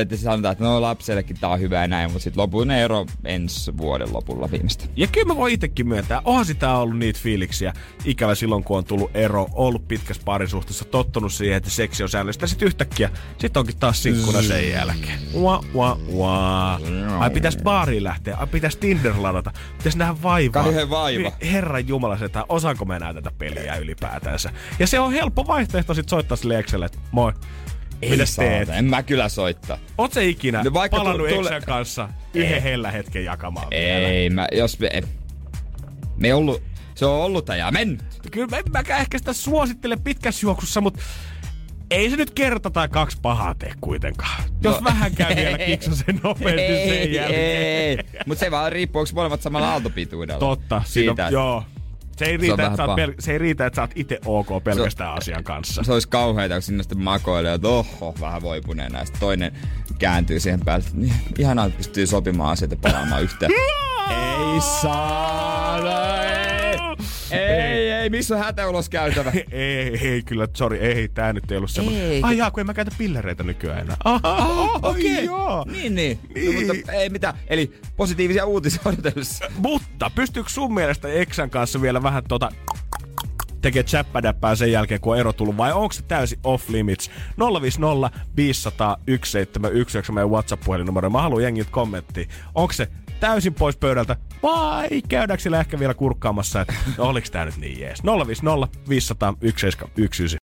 Että sanotaan, että no lapsellekin tää on hyvä ja näin, mutta sitten lopullinen ero ensi vuoden lopulla viimeistä. Ja kyllä mä voin itsekin myöntää, onhan sitä ollut niitä fiiliksiä. Ikävä silloin, kun on tullut ero, ollut pitkässä parisuhteessa, tottunut siihen, että seksi on säännöllistä. Sitten yhtäkkiä, sit onkin taas sinkkuna sen jälkeen. Ua, ua, ua. Ai pitäis baariin lähteä, ai pitäis Tinder ladata, pitäis nähdä vaivaa. Kauhean vaiva. Herran jumala, se, että osaanko mä enää tätä peliä ylipäätänsä. Ja se on helppo vaihtoehto sit soittaa sille Excelle, että moi. Saata, teet? En mä kyllä soittaa. Oot se ikinä No vaikka palannut tu- tule- kanssa yhden hellä hetken jakamaan vielä? Ei, mä, jos me... Me ollut, se on ollut ja mennyt. Kyllä mä en mäkään ehkä sitä suosittele pitkässä juoksussa, mutta Ei se nyt kerta tai kaksi pahaa tee kuitenkaan. Jos No, vähän käy vielä ei. kiksasen nopeasti sen jälkeen. Mutta se vaan riippuu, onko molemmat samalla aaltopituudella. Totta, Siitä, että joo. Se ei, riitä, vähän että sä pel- se ei riitä, että sä oot itse ok pelkästään asian kanssa. Se olisi kauheita, kun sinne sitten makoilee, että oho, vähän voipuneena. Ja toinen kääntyy siihen päälle. niin, Ihanaa, että pystyy sopimaan asioita palaamaan yhteen. ei saada, ei. Ei, ei, missä on hätäuloskäytävä? ei, ei, kyllä, sorry, ei, tää nyt ei ollut semmoinen. Ai jaa, kun en mä käytä pillereitä nykyään enää. Aha, Ah, okei, okei. joo. Niin, niin. Niin. No, mutta ei mitään. Eli positiivisia uutisia odotellessa. Mutta pystyykö sun mielestä Eksän kanssa vielä vähän tota tekee chappadäppää sen jälkeen, kun on ero tullut, vai onko se täysin off limits? 050 500 1719 meidän WhatsApp-puhelinnumero. Mä haluan jengiltä kommenttia. Onko se täysin pois pöydältä vai käydäänkö siellä ehkä vielä kurkkaamassa, että no, oliks tää nyt niin jees? 050 500 1719.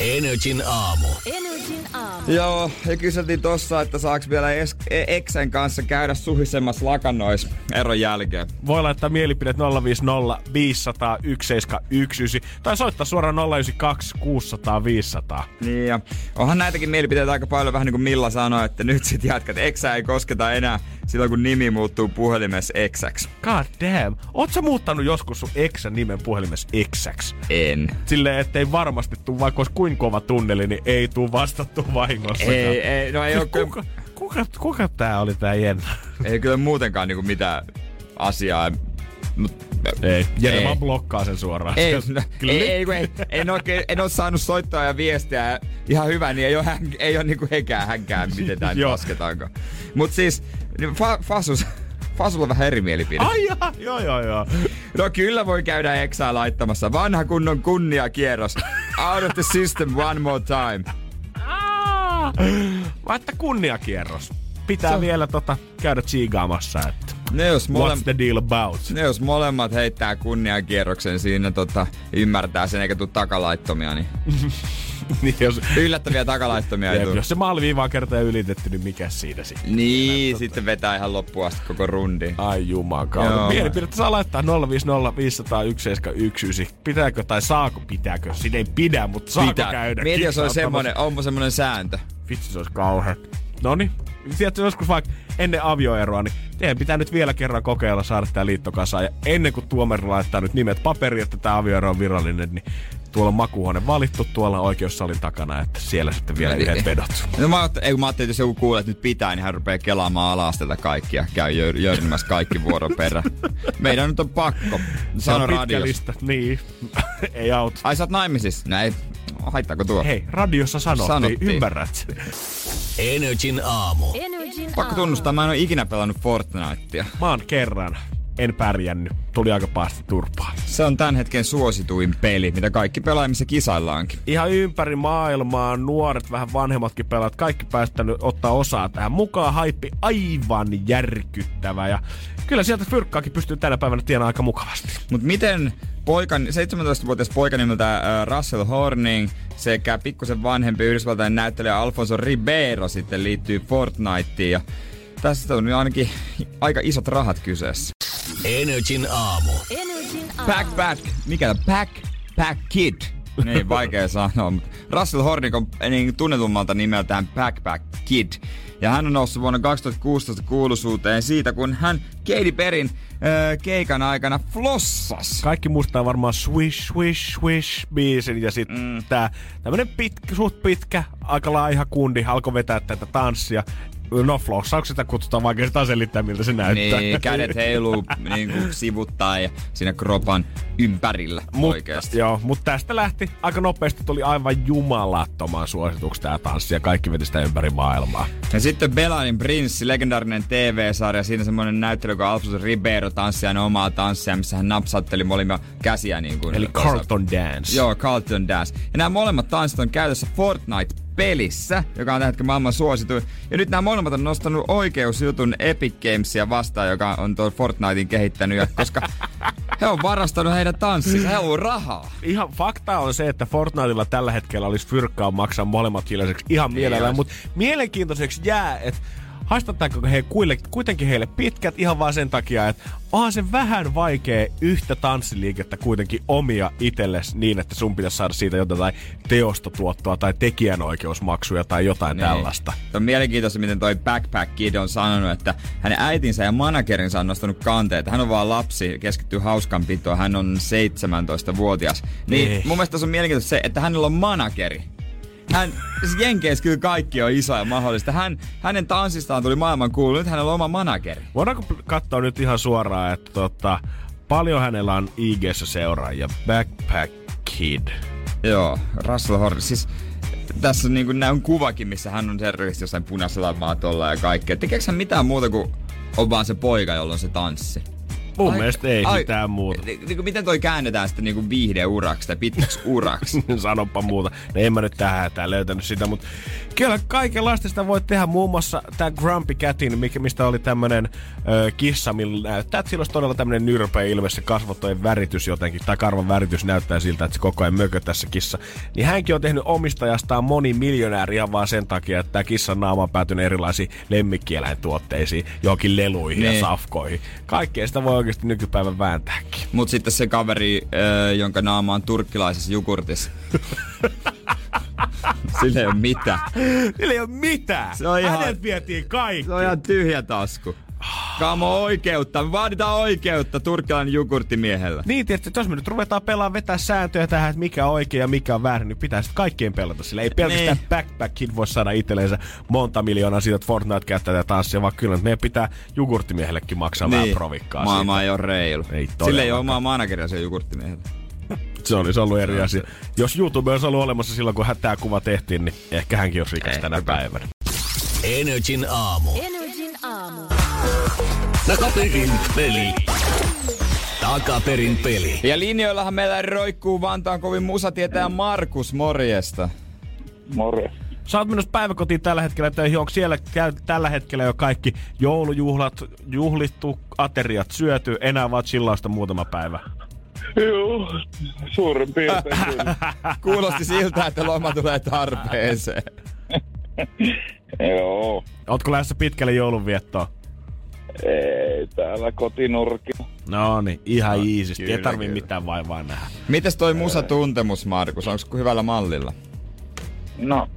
Energin aamu. Energin aamu. Joo, ja kyseltiin tossa, että saaks vielä es- e- Eksen kanssa käydä suhisemmassa lakannois eron jälkeen. Voi laittaa mielipidet 050 500 1719 tai soittaa suoraan 092 600 500. Niin ja onhan näitäkin mielipiteitä aika paljon, vähän niin kuin Milla sanoi, että nyt sit jatkat. Eksä ei kosketa enää silloin, kun nimi muuttuu puhelimessa Eksäksi. God damn. Oot sä muuttanut joskus sun eksän nimen puhelimessa eksäksi? En. Silleen, ettei varmasti tuu, vaikka olisi kuin kova tunneli, niin ei tuu vastattu vahingossa. Ei, ei, no ei siis kyllä- kuka, kuka, kuka tää oli tää Jenna? Ei kyllä muutenkaan niinku mitään asiaa. Mut, Ei, Ei. vaan blokkaa sen suoraan. Ei, no, ei, ei, ei, en, oikein, en ole saanut soittoa ja viestiä. Ihan hyvä, niin ei ole, hän, ei ole niinku hekään hänkään, miten Joo. lasketaanko. Mut siis, fa, Fasus, Fasulla on vähän eri mielipide. Ai jaa, joo joo joo. No kyllä voi käydä eksää laittamassa. Vanha kunnon kunniakierros. Out of the system one more time. Että kunniakierros. Pitää Se on- vielä tota, käydä tsiigaamassa, että Ne jos, mole, what's the deal about. ne jos molemmat heittää kunniakierroksen siinä tota, ymmärtää sen eikä tuu takalaittomia, niin niin jos, yllättäviä takalaittomia ei jos se maaliviiva on kerta ylitetty, niin mikä siinä sitten? Niin, sitten vetää ihan loppuun asti koko rundi. Ai jumakaan. Mielipidettä saa laittaa 050 500 1719. Pitääkö tai saako pitääkö? Siinä ei pidä, mutta saako käydä? Mieti, jos kiksauttamassa? semmonen, onko semmonen sääntö. Vitsi, se olisi kauhean. Noni. Tiedätkö, joskus vaikka ennen avioeroa, niin teidän pitää nyt vielä kerran kokeilla saada tää liitto kasaan. Ja ennen kuin tuomari laittaa nyt nimet paperiin, että tämä avioero on virallinen, niin tuolla on makuuhuone valittu tuolla oikeussalin takana, että siellä sitten vielä Niin. yhdet vedot. No mä, ajattelin, ei, mä ajattelin, että jos joku kuulee, että nyt pitää, niin hän rupeaa kelaamaan alastelta kaikkia. Käy jör, jörnimässä kaikki vuoron perään. Meidän nyt on pakko. Se Sano on pitkä radiossa. lista. Niin. ei auta. Ai sä oot naimisissa? No ei. Haittaako tuo? Hei, radiossa sanottiin, Sanottiin. ymmärrät? Energin aamu. Energin Pakko aamu. tunnustaa, mä en ole ikinä pelannut Fortnitea. Mä oon kerran, en pärjännyt. Tuli aika pahasti turpaan. Se on tämän hetken suosituin peli, mitä kaikki pelaamissa kisaillaankin. Ihan ympäri maailmaa, nuoret, vähän vanhemmatkin pelaat, kaikki päästänyt ottaa osaa tähän mukaan. Haippi aivan järkyttävä ja kyllä sieltä fyrkkaakin pystyy tänä päivänä tienaamaan aika mukavasti. Mut miten poikan, 17-vuotias poika nimeltä äh, Russell Horning sekä pikkusen vanhempi yhdysvaltainen näyttelijä Alfonso Ribeiro sitten liittyy Fortniteen ja tästä on ainakin aika isot rahat kyseessä. Energin aamu. Energin aamu. Backpack, mikä Back, Back Kid. Niin, vaikea sanoa, mutta Russell Horning on niin tunnetummalta nimeltään Backpack Kid. Ja hän on noussut vuonna 2016 kuuluisuuteen siitä, kun hän Katy Perryn äh, keikan aikana flossas. Kaikki muistaa varmaan Swish, Swish, Swish biisin ja sitten mm. tää tämmönen pitkä, suht pitkä, aika laiha kundi alkoi vetää tätä tanssia. No flossaukset sitä kutsutaan vaikka sitä selittää, miltä se näyttää. Niin, kädet heiluu niin kuin sivuttaa ja siinä kropan ympärillä Mut, oikeasti. Joo, mutta tästä lähti aika nopeasti tuli aivan jumalattoman suosituksi tää tanssi ja kaikki veti sitä ympäri maailmaa. Ja sitten Belanin prinssi, legendaarinen TV-sarja, siinä semmoinen näyttely, kun Alfonso Ribeiro tanssi aina omaa tanssia, missä hän napsautteli molemmia käsiä niin kuin Eli Carlton Dance. Joo, Carlton Dance. Ja nämä molemmat tanssit on käytössä Fortnite-pelissä, joka on tällä hetkellä maailman suosituin. Ja nyt nämä molemmat on nostanut oikeusjutun Epic Gamesia vastaan, joka on tuon Fortnitein kehittänyt, ja koska he on varastanut heidän tanssinsa, he on rahaa. Ihan fakta on se, että Fortniteilla tällä hetkellä olisi fyrkkaa maksaa molemmat hiljaiseksi ihan mielellään, ois. mutta mielenkiintoiseksi jää, että haistetaanko he kuille, kuitenkin heille pitkät ihan vaan sen takia, että onhan se vähän vaikea yhtä tanssiliikettä kuitenkin omia itsellesi niin, että sun pitäisi saada siitä jotain teostotuottoa tai tekijänoikeusmaksuja tai jotain Niin. tällaista. On mielenkiintoista, miten toi Backpack Kid on sanonut, että hänen äitinsä ja managerinsa on nostanut kanteita. Hän on vaan lapsi, keskittyy hauskanpitoon, hän on 17-vuotias. Niin Ei. mun mielestä tässä on mielenkiintoista se, että hänellä on manageri. Hän, siis Jenkeissä kyllä kaikki on iso ja mahdollista. Hän, hänen tanssistaan tuli maailman kuulu, nyt hänellä on oma manageri. Voidaanko katsoa nyt ihan suoraan, että tota, paljon hänellä on IGssä seuraajia? Backpack Kid. Joo, Russell Horner. Siis tässä on, niin kuin, on kuvakin, missä hän on terroristi jossain punaisella maatolla ja kaikkea. Tekeekö hän mitään muuta kuin on vaan se poika, jolla on se tanssi? Mun Ai- mielestä ei ai- mitään muuta. Ni, niin kuin, miten toi käännetään sitten niin kuin viihdeuraksi tai pitkäksi uraksi? Sanoppa muuta. No en mä nyt tähän hätään löytänyt sitä, mutta kyllä kaikenlaista sitä voi tehdä. Muun muassa tämä Grumpy Catin, mikä- mistä oli tämmönen ö, kissa, millä näyttää, että sillä olisi todella tämmönen nyrpeä ilme, se kasvottojen väritys jotenkin, tai karvan väritys näyttää siltä, että se koko ajan mökö tässä kissa. Niin hänkin on tehnyt omistajastaan moni miljonääri ihan vaan sen takia, että tämä kissan naama on päätynyt erilaisiin lemmikkieläintuotteisiin, johonkin leluihin ja Niin. safkoihin. Kaikkea sitä voi oikeasti nykypäivän vääntääkin. Mut sitten se kaveri, äh, jonka naama on turkkilaisessa jogurtissa. Sillä ei ole mitään. Sillä ei ole mitään. Se on ihan- Hänet vietiin kaikki. Se on ihan tyhjä tasku. Kaamo oikeutta. Me vaaditaan oikeutta turkkilainen jogurttimiehellä. Niin, tietysti, että jos me nyt ruvetaan pelaamaan vetää sääntöjä tähän, että mikä on oikein ja mikä on väärin, niin pitää sitten kaikkien pelata sillä. Ei pelkästään Niin. Backpack Kid voi saada itselleensä monta miljoonaa siitä, että Fortnite käyttää tätä tanssia, vaan kyllä meidän pitää jogurttimiehellekin maksaa niin. vähän provikkaa Maailma siitä. ei ole reilu. Ei Sillä ei ole omaa manageria se jogurttimiehellä. Se olisi ollut eri asia. Jos YouTube olisi ollut olemassa silloin, kun tämä kuva tehtiin, niin ehkä hänkin olisi rikas tänä päivänä. Energin aamu. Energin aamu. Takaperin peli. Takaperin peli. Ja linjoillahan meillä roikkuu Vantaan kovin musatietäjä Markus Morjesta. Morjes. Sä oot menossa päiväkotiin tällä hetkellä töihin. Onko siellä käy tällä hetkellä jo kaikki joulujuhlat juhlittu, ateriat syöty, enää vaan chillausta muutama päivä? Joo, suurin piirtein. Kuulosti siltä, että loma tulee tarpeeseen. Joo, Ootko lähdössä pitkälle joulunviettoon? Ei täällä kotinurkilla. No niin, ihan no, iisisti. Ei tarvii kyllä. mitään vaivaa nähdä. Mites toi musatuntemus, Markus? Onko hyvällä mallilla? No,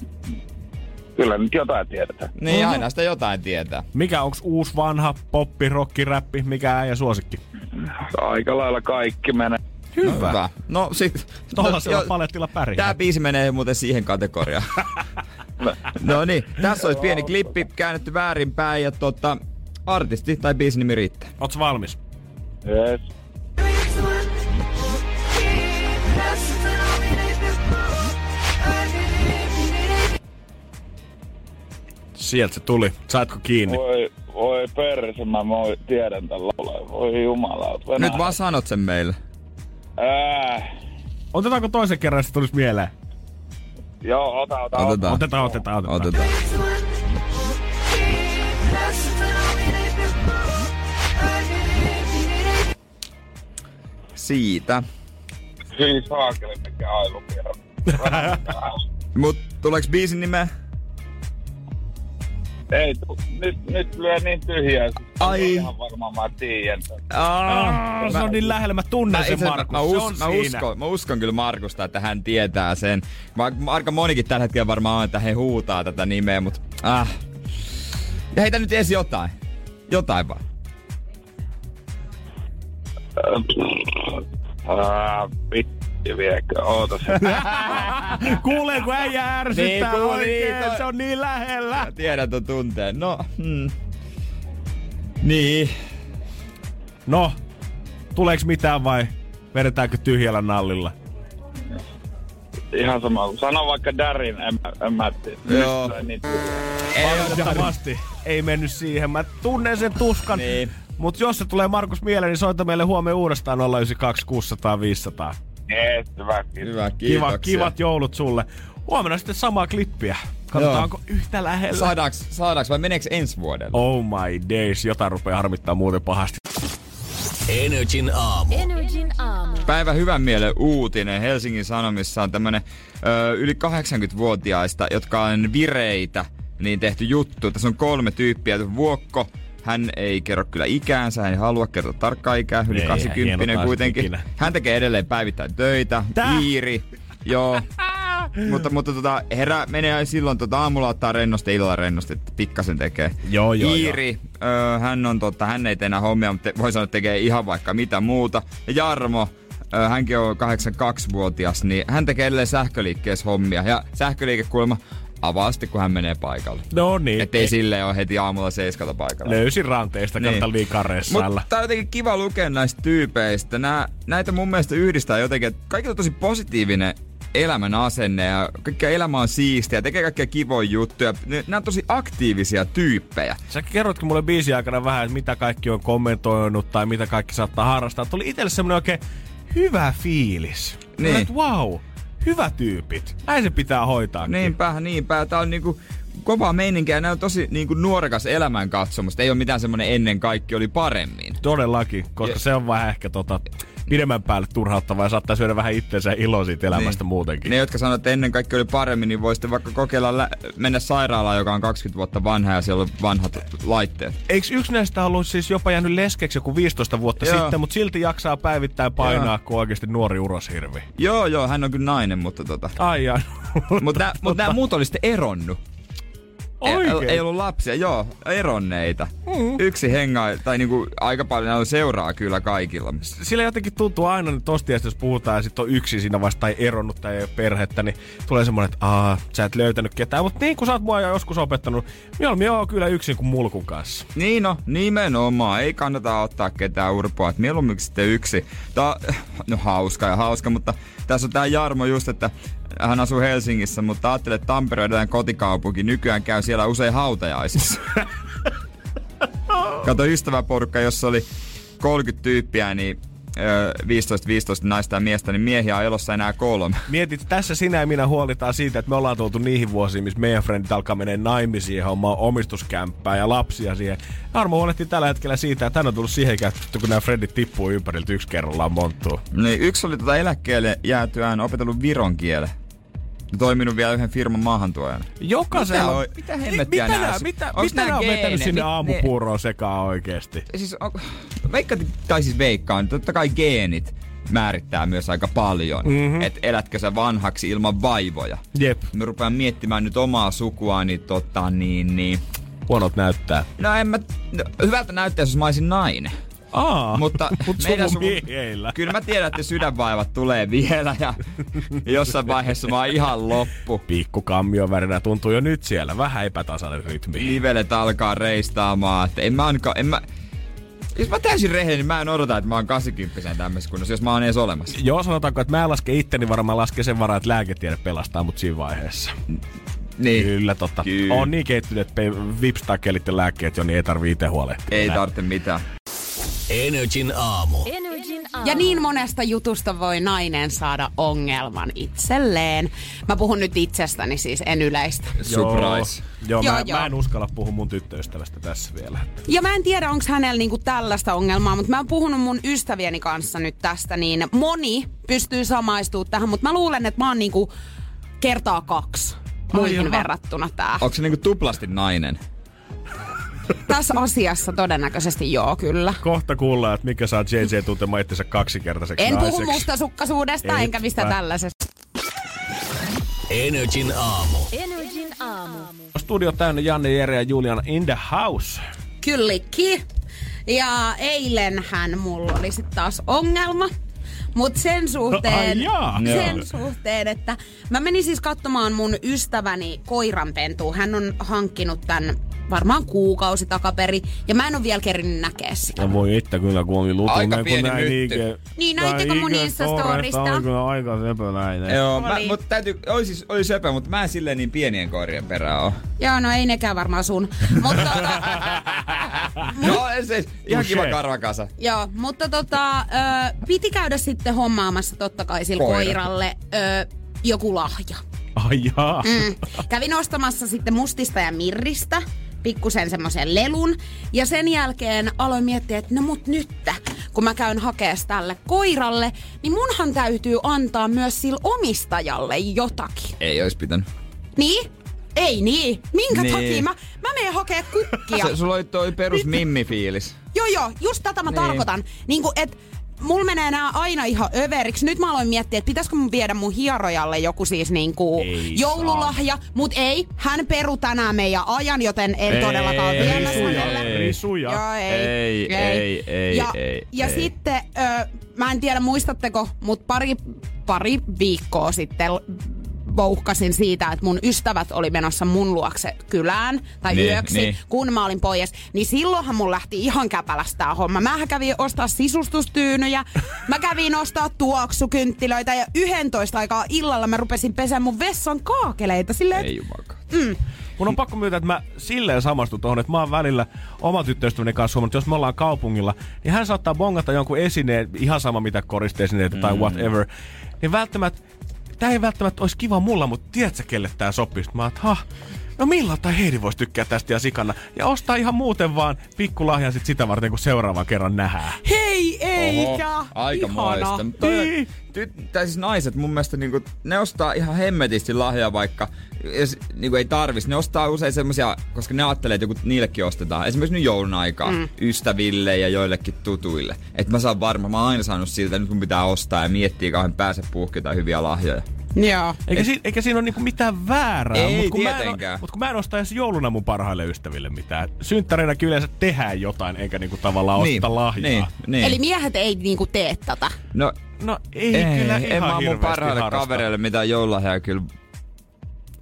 kyllä nyt jotain tiedetään. Niin, aina sitä jotain tietää. Mikä onks uusi vanha poppi, rocki, räppi, mikä äijä suosikki? Aika lailla kaikki menee. No, hyvä. No sit... Tuollaisella jo- palettilla pärjää. Tää biisi menee muuten siihen kategoriaan. no niin, tässä olisi pieni klippi käännetty väärinpäin ja tota, artisti tai biisin nimi riittää. Oots valmis? Yes. Sieltä se tuli. Saatko kiinni? Voi, voi perse, mä voi, tiedän tämän laulajan. Voi jumala. Nyt vaan sanot sen meille. Äh, Otetaanko toisen kerran, että se tulisi mieleen? joo, ota, ota. Otetaan. Otetaan, otetaan, otetaan. Otetaan. Siitä. Hyi saakeli, mikä aivopierä. Mut tuleeks biisin nimeä? Ei, tu, nyt, nyt lyö niin tyhjää. Ai. Ihan varmaan mä tiedän. Ah, se on niin lähellä, mä tunnen sen itse- Markus. mä, se us, on mä, siinä. uskon, mä uskon kyllä Markusta, että hän tietää sen. Va- Aika monikin tällä hetkellä varmaan on, että he huutaa tätä nimeä, mutta ah. Ja heitä nyt edes jotain. Jotain vaan. Ah, vitti viekö. Kuulee, kun äijä ärsyttää Niin, oikein. niin, toi- Se on niin lähellä. Mä tiedän ton tunteen. No, hmm. Niin. No, tuleeks mitään vai vedetäänkö tyhjällä nallilla? Ihan sama. Sano vaikka Darin, en, mä- en mä tiedä. Joo. Niin, Valitettavasti ei mennyt siihen. Mä tunnen sen tuskan. Niin. Mut jos se tulee Markus mieleen, niin soita meille huomenna uudestaan 092 600 500. Jees, hyvä, kiitos. Hyvä. Kiva, kivat joulut sulle. Huomenna sitten samaa klippiä. Katsotaanko yhtä lähellä. Saadaanko, saadaanko vai meneekö ensi vuodelle? Oh my days, jotain rupeaa harmittaa muuten pahasti. Energin aamu. Energin aamu. Päivä hyvän mielen uutinen. Helsingin Sanomissa on tämmönen ö, yli 80-vuotiaista, jotka on vireitä niin tehty juttu. Tässä on kolme tyyppiä. Vuokko, hän ei kerro kyllä ikäänsä, hän ei halua kertoa tarkkaa ikää, yli Ei, 80 hieno kuitenkin. ikinä. Hän tekee edelleen päivittäin töitä, Tää? Iiri, joo. mutta mutta tota, herää, menee silloin tota, aamulla ottaa rennosti, illalla rennosti, että pikkasen tekee. Joo, joo, Iiri, Ö, hän, on, tota, hän ei tee enää hommia, mutta voi sanoa, että tekee ihan vaikka mitä muuta. Ja Jarmo, hänkin on 82-vuotias, niin hän tekee edelleen sähköliikkeessä hommia. Ja sähköliikekuulemma avaa sitten, kun hän menee paikalle. No niin. Ettei ei. silleen ole heti aamulla seiskata paikalla. Löysin ranteista, niin. kautta liikaa ressailla. Mutta on jotenkin kiva lukea näistä tyypeistä. Nää, näitä mun mielestä yhdistää jotenkin, että kaikilla on tosi positiivinen elämän asenne ja kaikkea elämä on siistiä, tekee kaikkea kivoja juttuja. Nämä on tosi aktiivisia tyyppejä. Sä kerrotkin mulle biisin aikana vähän, että mitä kaikki on kommentoinut tai mitä kaikki saattaa harrastaa. Tuli itselle semmonen oikein hyvä fiilis. Niin. Että wow, hyvä tyypit. Näin se pitää hoitaa. Niinpä, niinpä. Tää on niinku kova meininki ja nää on tosi niinku nuorekas elämänkatsomusta. Ei ole mitään semmonen ennen kaikki oli paremmin. Todellakin, koska Ja- se on vähän ehkä tota, pidemmän päälle turhauttavaa ja saattaa syödä vähän itseensä iloa siitä elämästä Niin. muutenkin. Ne, jotka sanoo, että ennen kaikki oli paremmin, niin voisitte vaikka kokeilla lä- mennä sairaalaan, joka on 20 vuotta vanha ja siellä on vanhat laitteet. Eikö yksi näistä ollut siis jopa jäänyt leskeksi joku 15 vuotta Joo. sitten, mutta silti jaksaa päivittäin painaa, Joo. kun oikeasti nuori uroshirvi? Joo, joo, hän on kyllä nainen, mutta tota... Ai jaa. Mutta mut nää muut oli sitten eronnut. Ei, Oikein? ei ollut lapsia, joo, eronneita. Mm. Yksi hengaa, tai niinku aika paljon näillä seuraa kyllä kaikilla. Sillä jotenkin tuntuu aina, että tosta jos puhutaan ja sit on yksi siinä vasta tai eronnut tai ei ole perhettä, niin tulee semmonen, että aa, sä et löytänyt ketään. Mutta niin kuin sä oot mua jo joskus opettanut, mieluummin joo kyllä yksin kuin mulkun kanssa. Niin no, nimenomaan. Ei kannata ottaa ketään urpoa. Et mieluummin sitten yksi. Tää on, no hauska ja hauska, mutta tässä on tää Jarmo just, että hän asuu Helsingissä, mutta ajattelee, että Tampere on kotikaupunki. Nykyään käy siellä usein hautajaisissa. Kato ystäväporukka, jossa oli 30 tyyppiä, niin ö, 15-15 naista ja miestä, niin miehiä on elossa enää kolme. Mietit, tässä sinä ja minä huolitaan siitä, että me ollaan tultu niihin vuosiin, missä meidän frendit alkaa menee naimisiin hommaa omistuskämppää ja lapsia siihen. Armo huolehtii tällä hetkellä siitä, että hän on tullut siihen käyttöön, kun nämä frendit tippuu ympäriltä yksi kerrallaan monttuu. Niin, yksi oli tota eläkkeelle jäätyään opetellut viron kielen. Toiminut vielä yhden firman maahantuojana. Jokaisella... Mitä, on- mitä hemmettiä mitä nää- nää, mitä, onks mitä nää nää on vetänyt sinne Mit- aamupuuroon sekaan oikeesti? Siis on, veikka, tai siis veikkaan, totta kai geenit määrittää myös aika paljon. Mhm. Mm-hmm. Että elätkö sä vanhaksi ilman vaivoja. Jep, Mä rupean miettimään nyt omaa sukua, niin tota niin, niin... huonot näyttää. No en mä... No, hyvältä näyttäisi, jos mä olisin nainen. Aa, Mutta mut meidän sumu suvu- mieheillä. Kyllä mä tiedän, että sydänvaivat tulee vielä ja jossain vaiheessa mä oon ihan loppu. Pikku kammion värinä tuntuu jo nyt siellä. Vähän epätasainen rytmi. Nivelet alkaa reistaamaan. Että en mä ainakaan, en mä, jos mä täysin rehellinen, niin mä en odota, että mä oon 80 tämmöisessä kunnossa, jos mä oon edes olemassa. Joo, sanotaanko, että mä en laske itteni varmaan laske sen varaa, että lääketiede pelastaa mut siinä vaiheessa. Niin. Kyllä, totta. Kyllä. On niin kehittynyt, että vipstakkelit ja lääkkeet jo, niin ei tarvii itse huolehtia. Ei tarvitse mitään. Energin aamu. Energin aamu. Ja niin monesta jutusta voi nainen saada ongelman itselleen. Mä puhun nyt itsestäni siis, en yleistä. Surprise. Joo, joo, Joo, mä, joo. mä, en uskalla puhua mun tyttöystävästä tässä vielä. Ja mä en tiedä, onko hänellä niinku tällaista ongelmaa, mutta mä oon puhunut mun ystävieni kanssa nyt tästä, niin moni pystyy samaistumaan tähän, mutta mä luulen, että mä oon niinku kertaa kaksi muihin verrattuna tää. Onko se niinku tuplasti nainen? Tässä asiassa todennäköisesti joo, kyllä. Kohta kuullaan, että mikä saa JJ tuntemaan itsensä kaksinkertaiseksi En naiseksi. puhu mustasukkaisuudesta Etpä. enkä mistä tällaisesta. Energin aamu. Energin aamu. Studio täynnä Janne, Jere ja Juliana in the house. Kyllikki. Ja eilenhän mulla oli sitten taas ongelma. Mutta sen suhteen, ai jaa. sen suhteen, että mä menin siis katsomaan mun ystäväni koiranpentua. Hän on hankkinut tän varmaan kuukausi takaperi. Ja mä en ole vielä kerinyt näkeä sitä. Ja voi itse kyllä, kun oli lutu. Aika kun pieni näin mytty. Ike- Niin, näittekö mun Instastorista? Oli kyllä aika söpöläinen. Joo, mä, mutta täytyy, oli, siis, oli söpö, mutta mä en silleen niin pienien koirien perään oo. Joo, no ei nekään varmaan sun. Mutta tota, Joo, se, ihan Touché. kiva karvakasa. Joo, mutta tota, ö, piti käydä sitten hommaamassa totta kai sille Koira. koiralle ö, joku lahja. Ai jaa. Mm. Kävin ostamassa sitten mustista ja mirristä pikkusen semmoisen lelun. Ja sen jälkeen aloin miettiä, että no mut nyt, kun mä käyn hakees tälle koiralle, niin munhan täytyy antaa myös sille omistajalle jotakin. Ei ois pitänyt. Niin? Ei niin. Minkä Niin. takia? Mä, mä menen hakee kukkia. Se, sulla oli toi perus mimmi-fiilis. Joo, joo, just tätä mä Niin. tarkoitan. Niin kuin, et mulla menee nää aina ihan överiksi. Nyt mä aloin miettiä, että pitäisikö mun viedä mun hierojalle joku siis niinku Ei joululahja. Mut ei, hän peru tänään meidän ajan, joten en Ei, todellakaan ei, ei, hänelle. ei. Risuja. Joo, ei. Ei, ei, ei, ja, ei, ja ei. sitten, ö, mä en tiedä muistatteko, mutta pari, pari viikkoa sitten vouhkasin siitä, että mun ystävät oli menossa mun luokse kylään tai Niin, yöksi, niin. kun mä olin pois. Niin silloinhan mun lähti ihan käpälästä tää homma. Mä kävin ostaa sisustustyynyjä, mä kävin ostaa tuoksukynttilöitä ja 11 aikaa illalla mä rupesin pesään mun vessan kaakeleita. Silleen, Ei jumakaan. Mun on pakko myöntää, että mä silleen samastun tuohon, että mä oon välillä oma tyttöystäväni kanssa huomannut, että jos me ollaan kaupungilla, niin hän saattaa bongata jonkun esineen, ihan sama mitä koristeesineitä mm. tai whatever, niin välttämättä, tää ei välttämättä olisi kiva mulla, mutta tiedätkö kelle tää sopii? Sitten Mä oon, no millä tai Heidi voisi tykkää tästä ja sikana. Ja ostaa ihan muuten vaan pikkulahjan sit sitä varten, kun seuraavan kerran nähdään. hei eikä! aika Ihana. moista. Toi, Niin. ty, tai siis naiset mun mielestä niinku, ne ostaa ihan hemmetisti lahjaa vaikka, jos niinku ei tarvis. Ne ostaa usein semmosia, koska ne ajattelee, että joku niillekin ostetaan. Esimerkiksi nyt joulun aikaa mm. ystäville ja joillekin tutuille. Että mä saan varma, mä oon aina saanut siltä, että nyt mun pitää ostaa ja miettiä kauhean pääse puhkita hyviä lahjoja. Joo. Eikä, si- eikä siinä ole niinku mitään väärää. Ei mut kun mä en, tietenkään. oo- mut kun mä en osta edes jouluna mun parhaille ystäville mitään. Synttäreinä kyllä yleensä tehdään jotain, eikä niinku tavallaan osteta lahjaa. Niin, niin. Eli miehet ei niinku tee tätä. no, No ei, ei, kyllä en ihan mä mun parhaille harrasta. kavereille mitään joululahjaa kyllä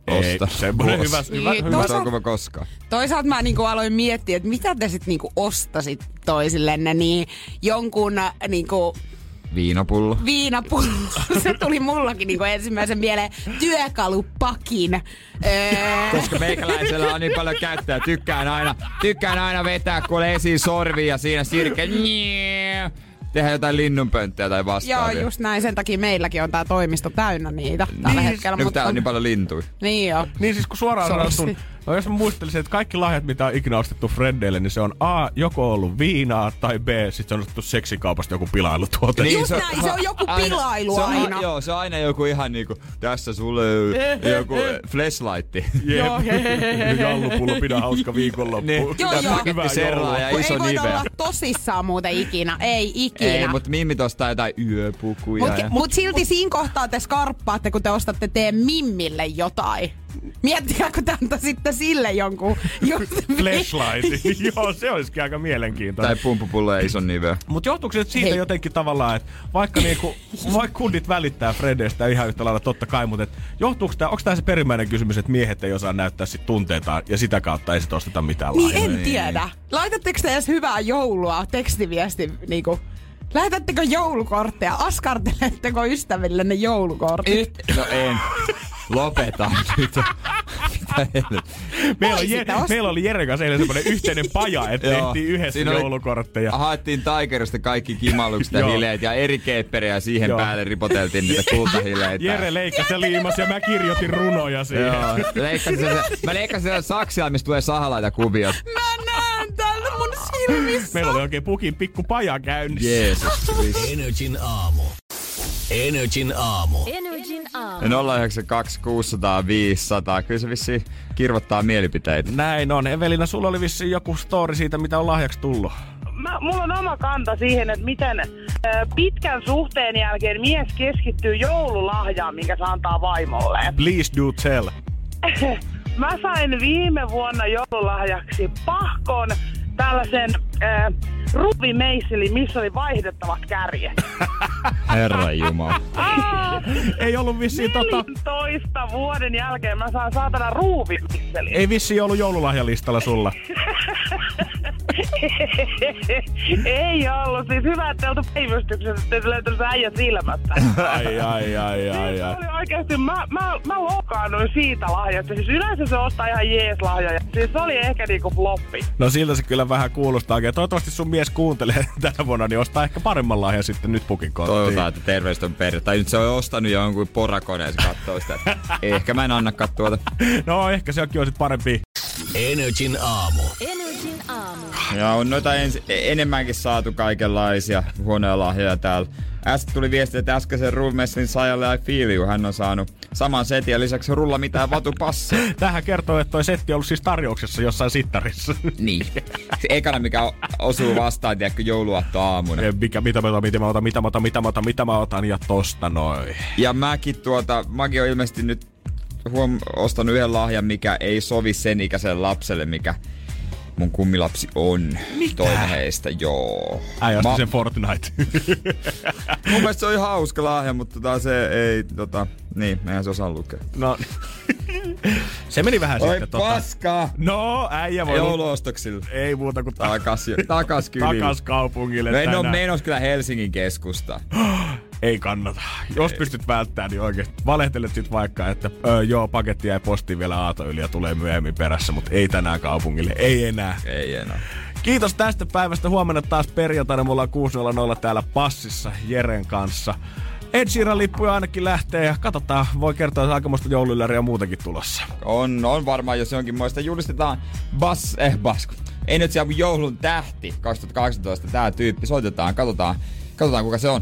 Ei, osta. semmonen hyvä, hyvä, Niin, hyvä. toisaalta- Onko mä koskaan? Toisaalta mä niinku aloin miettiä, että mitä te sit niinku ostasit toisillenne, niin jonkun äh, niinku Viinapullo. viinapullo. Se tuli mullakin niinku ensimmäisen mieleen työkalupakin. Öö, Koska meikäläisellä on niin paljon käyttöä. Tykkään aina, tykkään aina vetää kuule esiin sorvia ja siinä sirke. Njee. Tehdä jotain linnunpönttöä tai Joo, vastaavia. just näin. Sen takia meilläkin on tää toimisto täynnä niitä tällä Niin, hetkellä. No, kun täällä on niin paljon lintuja. Niin joo. Niin siis kun suoraan sanottuna, no jos mä muistelisin, että kaikki lahjat, mitä on ikinä ostettu Frendeille, niin se on A, joko ollut viinaa, tai B, sit se on ostettu seksikaupasta joku pilailutuote. Niin. Just näin, se on joku pilailu se on, aina. Joo, se on aina joku ihan niinku, tässä sulle joku flashlight. Jep. Joo, he, he, he, he. Jallupullo, pidä hauska viikonloppu. Niin. Joo, Ja joo. paketti serraa ja iso ei voida niveä. olla tosissaan muuten ikinä. Ei ikinä. Ei, mutta Mimmi ostaa jotain yöpukuja. Mut, ja... mut silti siinä kohtaa te skarppaatte, kun te ostatte teidän mimmille jotain. Miettikää, kun te antaisitte sille jonkun just Flashlight. Joo, se olisikin aika mielenkiintoinen. Tai pumppupullo ja ison niveä. Mutta johtuuko se siitä Hei. jotenkin tavallaan, että vaikka, niinku, vaikka kundit välittää Fredestä ihan yhtä lailla totta kai, mutta et johtuuko tämä, onko tämä se perimmäinen kysymys, että miehet ei osaa näyttää sit tunteitaan ja sitä kautta ei sit osteta mitään Niin lahjoja? en tiedä. Laitatteko te edes hyvää joulua tekstiviesti niinku... Lähetättekö joulukortteja? Askarteletteko ystävillenne joulukortit? No en. Lopeta nyt. Meillä, on Voi Je- sitä ostaa. meillä oli Jeren kanssa eilen semmoinen yhteinen paja, että tehtiin yhdessä Siinä oli- joulukortteja. Haettiin Tigerista kaikki kimallukset ja hileet ja eri keepperiä ja siihen Joo. päälle ripoteltiin niitä kultahileitä. Jere leikkasi ja liimasi ja mä kirjoitin runoja siihen. Joo, leikkasin sen, mä leikkasin sen saksia, mistä tulee sahalaita kuviot. Mä näen täällä mun silmissä. Meillä oli oikein pukin pikku paja käynnissä. Jeesus. Energin aamu. Energin aamu. Energin aamu. 092 600 500. Kyllä se vissiin kirvottaa mielipiteitä. Näin on. Evelina, sulla oli vissiin joku story siitä, mitä on lahjaksi tullut. Mä, mulla on oma kanta siihen, että miten ö, pitkän suhteen jälkeen mies keskittyy joululahjaan, minkä se antaa vaimolleen. Please do tell. Mä sain viime vuonna joululahjaksi pahkon tällaisen äh, ruuvimeisseli, missä oli vaihdettavat kärjet. Herra Jumala. Ei ollut vissiin tota... 14 vuoden jälkeen mä saan saatana ruuvimeisseli. Ei vissiin ollut joululahjalistalla sulla. Ei ollut. Siis hyvä, että oltu päivystyksessä, että te löytynyt se äijä silmästä. Ai, ai, ai, ai, Se ai. oli oikeesti, mä, mä, mä loukkaannuin siitä lahjasta. Siis yleensä se ostaa ihan jees lahjoja. Siis se oli ehkä niinku floppi. No siltä se kyllä vähän kuulostaakin. Ja Toivottavasti sun mies kuuntelee tänä vuonna, niin ostaa ehkä paremman lahjan sitten nyt pukin kotiin. Toivotaan, että terveys on perhe. Tai nyt se on ostanut jonkun porakoneen, se katsoo sitä. Ehkä mä en annakaan tuota. No ehkä se onkin on sit parempi. Energin aamu. Energin aamu. Ja on noita ens, enemmänkin saatu kaikenlaisia huonoja lahjoja täällä. Äsken tuli viesti, että äskeisen Roomessin saajalle I feel you. Hän on saanut saman setin ja lisäksi rulla mitään vatupasseja. Tähän kertoo, että toi setti on ollut siis tarjouksessa jossain sittarissa. Niin. Se ekana, mikä osuu vastaan, tiedätkö, jouluaatto aamuna. Ja Mikä, mitä mä otan, mitä mä otan, mitä mä otan, mitä mä otan, mitä mä otan ja tosta noin. Ja mäkin tuota, mäkin on ilmeisesti nyt huom, ostanut yhden lahjan, mikä ei sovi sen ikäiselle lapselle, mikä mun kummilapsi on. Mitä? Toinen heistä, joo. Äijä Mä- sen Fortnite. Mun mielestä se on ihan hauska lahja, mutta tota, se ei, tota, niin, eihän se osaa lukea. no, se meni vähän Oi sitten tota. paskaa! No, äijä voi... Jouluostoksilla. Ei muuta kuin ta- Takas, takas kyliin. takas kaupungille No en tänään. menossa kyllä Helsingin keskusta. Ei kannata. Jos pystyt välttämään, niin oikeesti valehtelet sit vaikka, että öö, joo, paketti jäi postiin vielä aato yli ja tulee myöhemmin perässä, mutta ei tänään kaupungille. Ei enää. Ei enää. Kiitos tästä päivästä. Huomenna taas perjantaina. Mulla on 6.00 täällä passissa Jeren kanssa. Ed Sheeran lippuja ainakin lähtee ja katsotaan, voi kertoa, että aikamoista jouluyläriä muutenkin tulossa. On, on varmaan, jos jonkin muista julistetaan Bas, eh Bas, ei nyt siellä joulun tähti 2018 tää tyyppi. Soitetaan, katsotaan, katsotaan kuka se on.